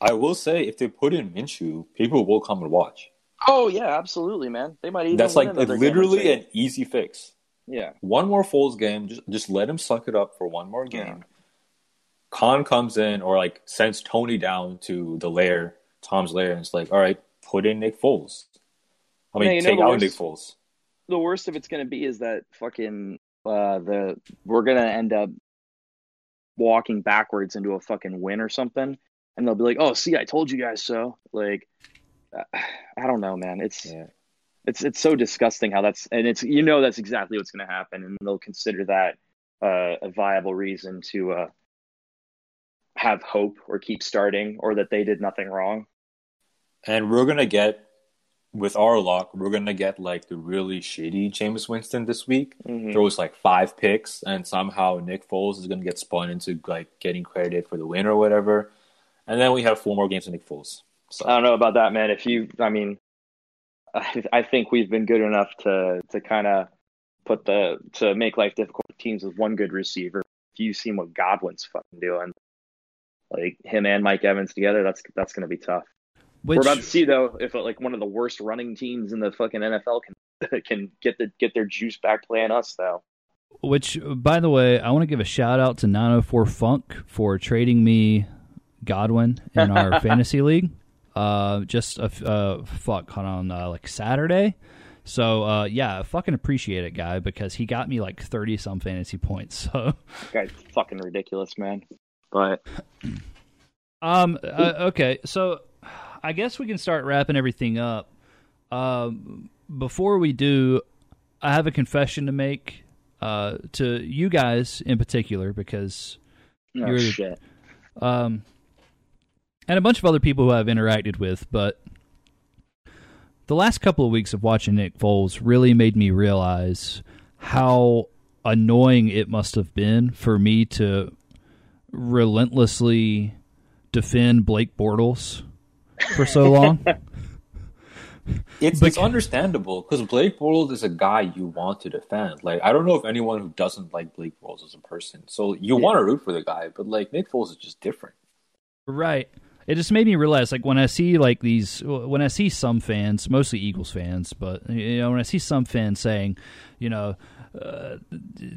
I will say, if they put in Minshew, people will come and watch. Oh yeah, absolutely, man. They might even That's win like another game or literally an easy fix. yeah. One more Foles game, just just let him suck it up for one more game. Khan comes in or like sends Tony down to the lair, Tom's lair, and it's like, all right, put in Nick Foles. I mean, Yeah, take out worst- Nick Foles. The worst of it's going to be is that fucking uh the we're going to end up walking backwards into a fucking win or something, and they'll be like, "Oh, see, I told you guys so." Like, I don't know, man. It's Yeah. it's it's so disgusting how that's and it's you know that's exactly what's going to happen and they'll consider that uh, a viable reason to uh, have hope or keep starting or that they did nothing wrong and we're gonna get with our luck, we're gonna get like the really shitty Jameis Winston this week. Mhm. Throws like five picks, and somehow Nick Foles is gonna get spun into like getting credited for the win or whatever. And then we have four more games with Nick Foles. So I don't know about that, man. If you, I mean, I, I think we've been good enough to to kind of put the to make life difficult for teams with one good receiver. If you've seen what Godwin's fucking doing, like him and Mike Evans together, that's that's going to be tough. Which We're about to see though if uh, like one of the worst running teams in the fucking NFL can can get the get their juice back playing us though. Which, by the way, I want to give a shout out to 904 Funk for trading me Godwin in our fantasy league. Uh, just a uh, fuck on uh, like Saturday. So uh, yeah, I fucking appreciate it, guy, because he got me like thirty some fantasy points. So That guy's fucking ridiculous, man. But Um. Uh, okay. So, I guess we can start wrapping everything up. Um. Before we do, I have a confession to make. Uh, to you guys in particular, because oh You're shit. um, and a bunch of other people who I've interacted with, but the last couple of weeks of watching Nick Foles really made me realize how annoying it must have been for me to relentlessly defend Blake Bortles for so long. It's, But- it's understandable because Blake Bortles is a guy you want to defend. Like I don't know if anyone who doesn't like Blake Bortles as a person. So you want to root for the guy, but like Nick Foles is just different. Right. It just made me realize, like, when I see like these, when I see some fans, mostly Eagles fans, but you know, when I see some fans saying, you know, uh,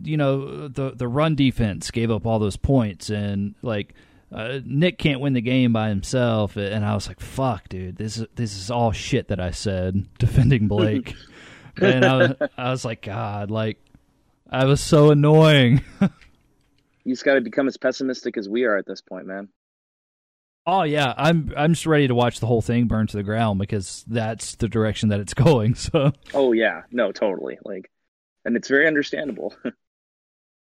you know, the the run defense gave up all those points, and like uh, Nick can't win the game by himself, and I was like, fuck, dude, this is this is all shit that I said defending Blake, and I was, I was like, God, like, I was so annoying. You just got to become as pessimistic as we are at this point, man. Oh yeah, I'm I'm just ready to watch the whole thing burn to the ground because that's the direction that it's going. So Oh yeah, no, totally. Like, and it's very understandable.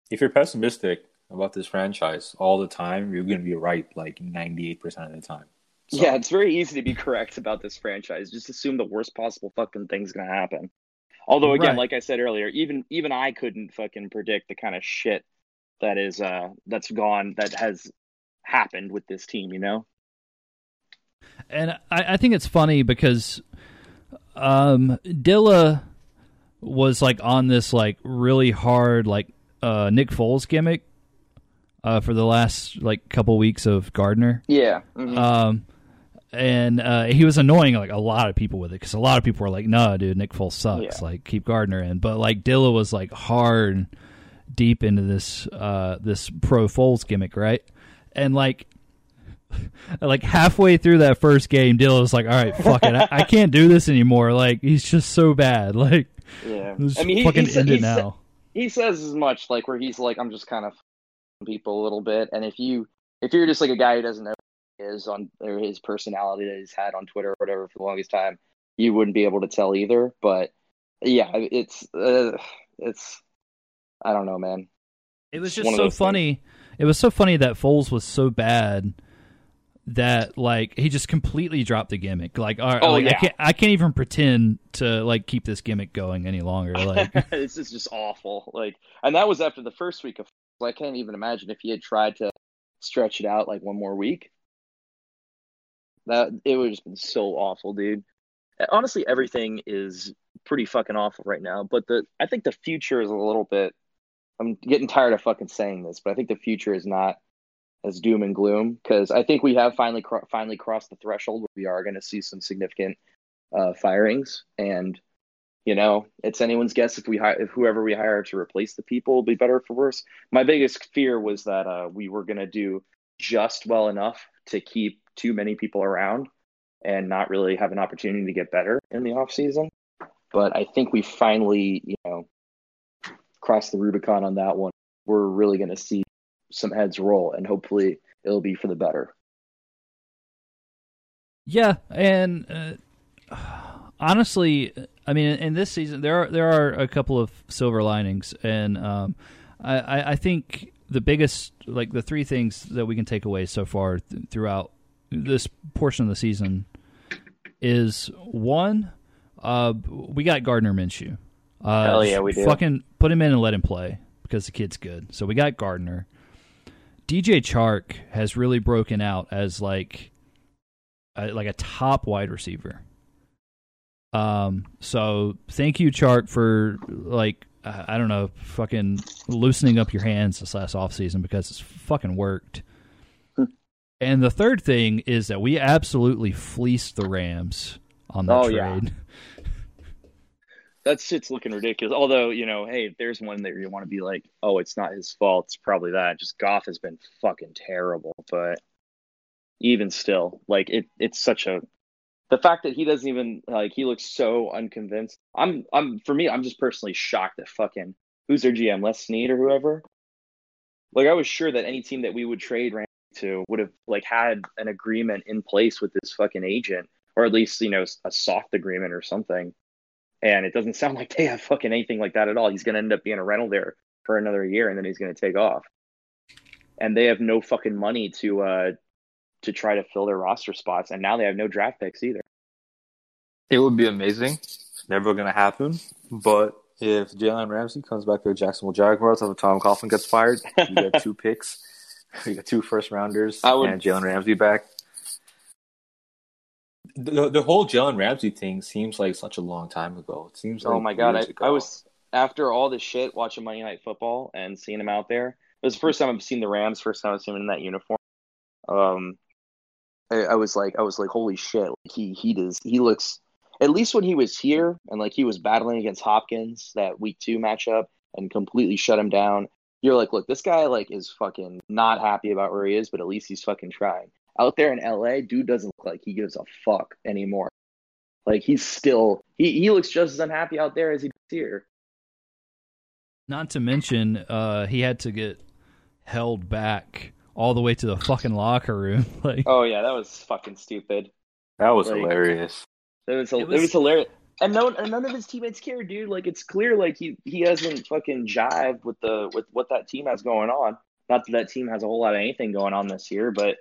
If you're pessimistic about this franchise all the time, you're going to be right like 98% of the time. So, Yeah, it's very easy to be correct about this franchise. Just assume the worst possible fucking thing's gonna happen. Although again, Right. like I said earlier, even even I couldn't fucking predict the kind of shit that is uh that's gone that has happened with this team, you know? and I, I think it's funny because um Dilla was like on this like really hard like uh Nick Foles gimmick uh for the last like couple weeks of Gardner. Yeah. Um, and uh, he was annoying like a lot of people with it because a lot of people were like, "No, dude, Nick Foles sucks. Yeah. Like, keep Gardner in." But like Dilla was like hard deep into this uh, this pro Foles gimmick, right? And like like halfway through that first game, Dilla was like, "All right, fuck it, I, I can't do this anymore. Like, he's just so bad. Like, yeah. just I mean, he, fucking he, end he it sa- now." he says as much like where he's like i'm just kind of people a little bit and if you if you're just like a guy who doesn't know who he is on or his personality that he's had on twitter or whatever for the longest time you wouldn't be able to tell either but yeah it's uh, it's i don't know man It was just so those funny. It was so funny that Foles was so bad that like he just completely dropped the gimmick. Like, all right, Oh, like, I yeah. can't I can't even pretend to like keep this gimmick going any longer. Like, this is just awful like and that was after the first week of i can't even imagine if he had tried to stretch it out like one more week that it would have just been so awful dude honestly everything is pretty fucking awful right now but the i think the future is a little bit i'm getting tired of fucking saying this but i think the future is not as doom and gloom because i think we have finally finally crossed the threshold where we are going to see some significant uh, firings and you know, it's anyone's guess if we hire, if whoever we hire to replace the people will be better for worse. My biggest fear was that uh, we were going to do just well enough to keep too many people around and not really have an opportunity to get better in the off season. But I think we finally, you know, crossed the Rubicon on that one. We're really going to see some heads roll, and hopefully it'll be for the better. yeah, and uh, honestly, I mean, in this season there are there are a couple of silver linings, and um, I, I I think the biggest like the three things that we can take away so far th- throughout this portion of the season is one, uh, we got Gardner Minshew. Uh, Hell yeah, we do. Fucking put him in and let him play because the kid's good. So we got Gardner. DJ Chark has really broken out as like a, like a top wide receiver. Um, so thank you, Chark, for like I don't know, fucking loosening up your hands this last offseason because it's fucking worked. and the third thing is that we absolutely fleeced the Rams on that Oh, yeah. that shit's looking ridiculous. Although, you know, hey, if there's one that you want to be like, oh, it's not his fault. It's probably that. Just Goff has been fucking terrible. But even still, like it, it's such a the fact that he doesn't even like he looks so unconvinced. I'm, I'm for me, I'm just personally shocked that fucking who's their GM, Les Snead or whoever. Like I was sure that any team that we would trade Ramsey to would have like had an agreement in place with this fucking agent, or at least you know a soft agreement or something and it doesn't sound like they have fucking anything like that at all. He's going to end up being a rental there for another year, and then he's going to take off. And they have no fucking money to uh to try to fill their roster spots, and now they have no draft picks either. It would be amazing. It's never going to happen. But if Jalen Ramsey comes back to the Jacksonville Jaguars after Tom Coughlin gets fired, you get two picks. You get two first rounders I would- and Jalen Ramsey back. The, the whole Jalen Ramsey thing seems like such a long time ago. It seems like oh my god, I. I was after all this shit watching Monday Night Football and seeing him out there. It was the first time I've seen the Rams. First time I've seen him in that uniform. Um, I, I was like, I was like, holy shit! He he does he looks at least when he was here and like he was battling against Hopkins that week two matchup and completely shut him down. You're like, look, this guy like is fucking not happy about where he is, but at least he's fucking trying. Out there in LA, dude doesn't look like he gives a fuck anymore. Like he's still he, he looks just as unhappy out there as he does here. Not to mention, uh, he had to get held back all the way to the fucking locker room. like, Oh yeah, that was fucking stupid. that was like- hilarious. It was, It it was- was, hilarious. And no, and none of his teammates care, dude. Like it's clear, like he he hasn't fucking jived with the with what that team has going on. Not that that team has a whole lot of anything going on this year, but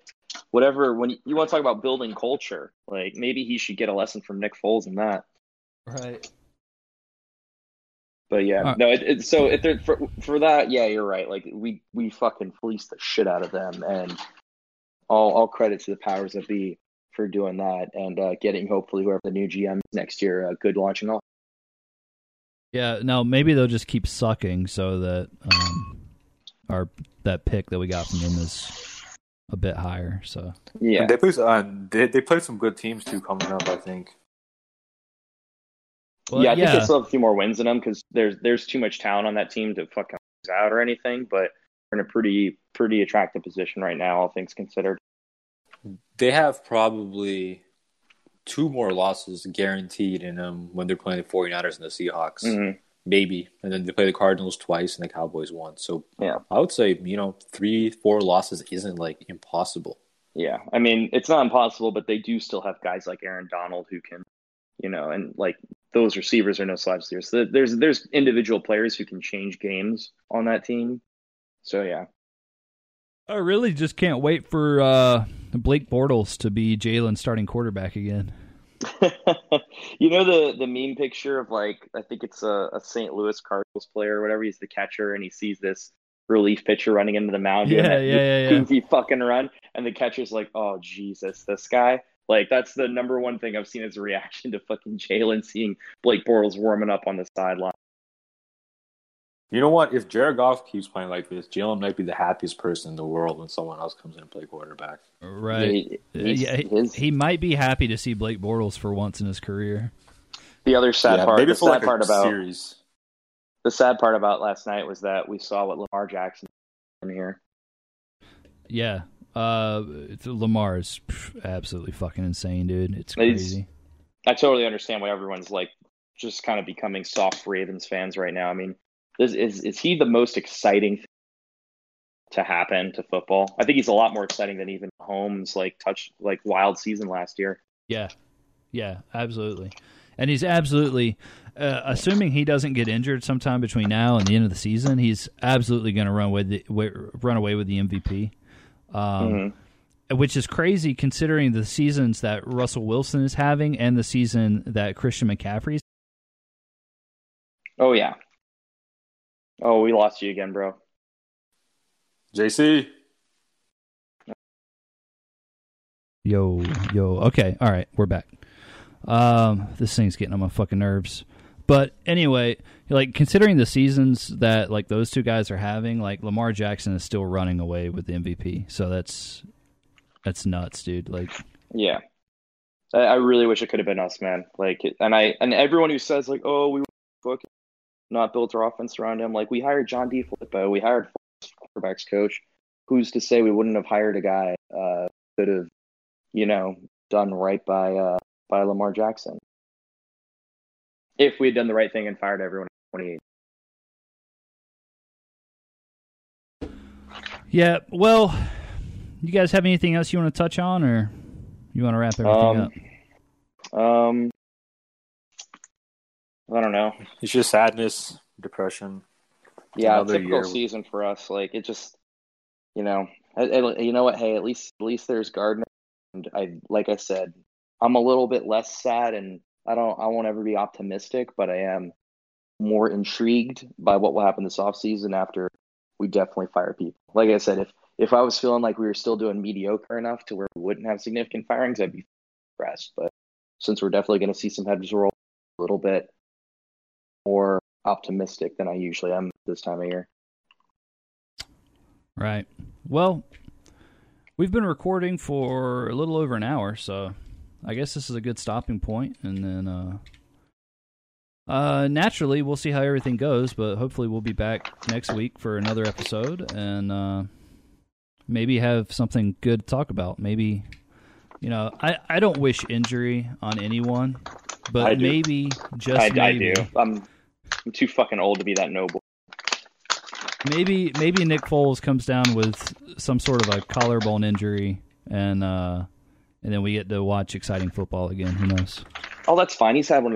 whatever. When you, you want to talk about building culture, like maybe he should get a lesson from Nick Foles in that. right. But yeah, Uh, no. It, it, so if they're for, for that, yeah, you're right. Like we we fucking fleeced the shit out of them, and all all credit to the powers that be for doing that and uh, getting hopefully whoever the new GM next year a good launching off. Yeah, no, maybe they'll just keep sucking so that um, our that pick that we got from them is a bit higher. So Yeah, They play, uh, they, they play some good teams too coming up, I think. Well, yeah, I think they still have a few more wins in them because there's there's too much talent on that team to fucking lose out or anything. But we're in a pretty pretty attractive position right now, all things considered. They have probably two more losses guaranteed in them when they're playing the 49ers and the Seahawks. Mhm. Maybe. And then they play the Cardinals twice and the Cowboys once. So Yeah. I would say, you know, three, four losses isn't like impossible. Yeah, I mean it's not impossible, but they do still have guys like Aaron Donald who can, you know, and like those receivers are no slouches here. So there's there's individual players who can change games on that team. So yeah, I really just can't wait for uh, Blake Bortles to be Jalen's starting quarterback again. you know the the meme picture of like I think it's a, a St. Louis Cardinals player or whatever. He's the catcher and he sees this relief pitcher running into the mound doing Yeah, that yeah, yeah, yeah. goofy fucking run, and the catcher's like, "Oh Jesus, this guy." Like that's the number one thing I've seen as a reaction to fucking Jalen seeing Blake Bortles warming up on the sideline. You know what? If Jared Goff keeps playing like this, Jalen might be the happiest person in the world when someone else comes in and play quarterback. Right. He- yeah, he, he might be happy to see Blake Bortles for once in his career. the other sad part, maybe the sad like part about series. the sad part about last night was that we saw what Lamar Jackson in here. Yeah. Uh, Lamar is absolutely fucking insane, dude. It's He's- crazy. I totally understand why everyone's like just kind of becoming soft Ravens fans right now. I mean, this is is he the most exciting thing to happen to football? I think he's a lot more exciting than even Holmes like touch like wild season last year. Yeah. Yeah, absolutely. And he's absolutely, uh, assuming he doesn't get injured sometime between now and the end of the season, he's absolutely going to run with the, run away with the MVP. Um, Mhm. which is crazy considering the seasons that Russell Wilson is having and the season that Christian McCaffrey's. Oh yeah. Oh, we lost you again, bro. JC. Yo, yo. Okay, all right, we're back. Um, this thing's getting on my fucking nerves. But anyway, like considering the seasons that like those two guys are having, like Lamar Jackson is still running away with the MVP. So that's that's nuts, dude. Like, yeah, I, I really wish it could have been us, man. Like, and I and everyone who says like, oh, we fucking not built our offense around him. Like, we hired John D. DeFilippo, we hired quarterbacks coach. Who's to say we wouldn't have hired a guy uh, could have, you know, done right by uh, by Lamar Jackson? if we had done the right thing and fired everyone in 28. Yeah, well, you guys have anything else you want to touch on, or you want to wrap everything um, up? Um, I don't know. It's just sadness, depression. Yeah, typical year. season for us. Like it just, you know, you know what? Hey, at least at least there's Gardner. And I, like I said, I'm a little bit less sad and I don't I won't ever be optimistic, but I am more intrigued by what will happen this off season after we definitely fire people. Like I said, if if I was feeling like we were still doing mediocre enough to where we wouldn't have significant firings, I'd be impressed. But since we're definitely going to see some heads roll a little bit more optimistic than I usually am this time of year. Right. Well, we've been recording for a little over an hour, so I guess this is a good stopping point, and then uh, uh, naturally we'll see how everything goes. But hopefully we'll be back next week for another episode, and uh, maybe have something good to talk about. Maybe you know, I I don't wish injury on anyone, but maybe just I, maybe. I do. I'm I'm too fucking old to be that noble. Maybe maybe Nick Foles comes down with some sort of a collarbone injury and uh and then we get to watch exciting football again. Who knows? Oh, that's fine. He's had one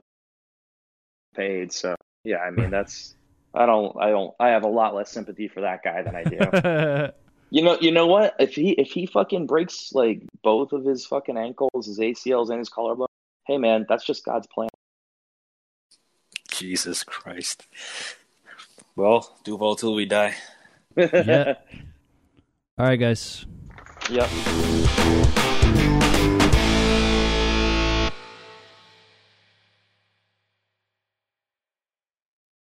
paid, so yeah. I mean, that's I don't I don't I have a lot less sympathy for that guy than I do. you know, you know what? If he if he fucking breaks like both of his fucking ankles, his ACLs, and his collarbone, hey man, that's just God's plan. Jesus Christ. Well, do Duval till we die. yeah. All right, guys. Yep.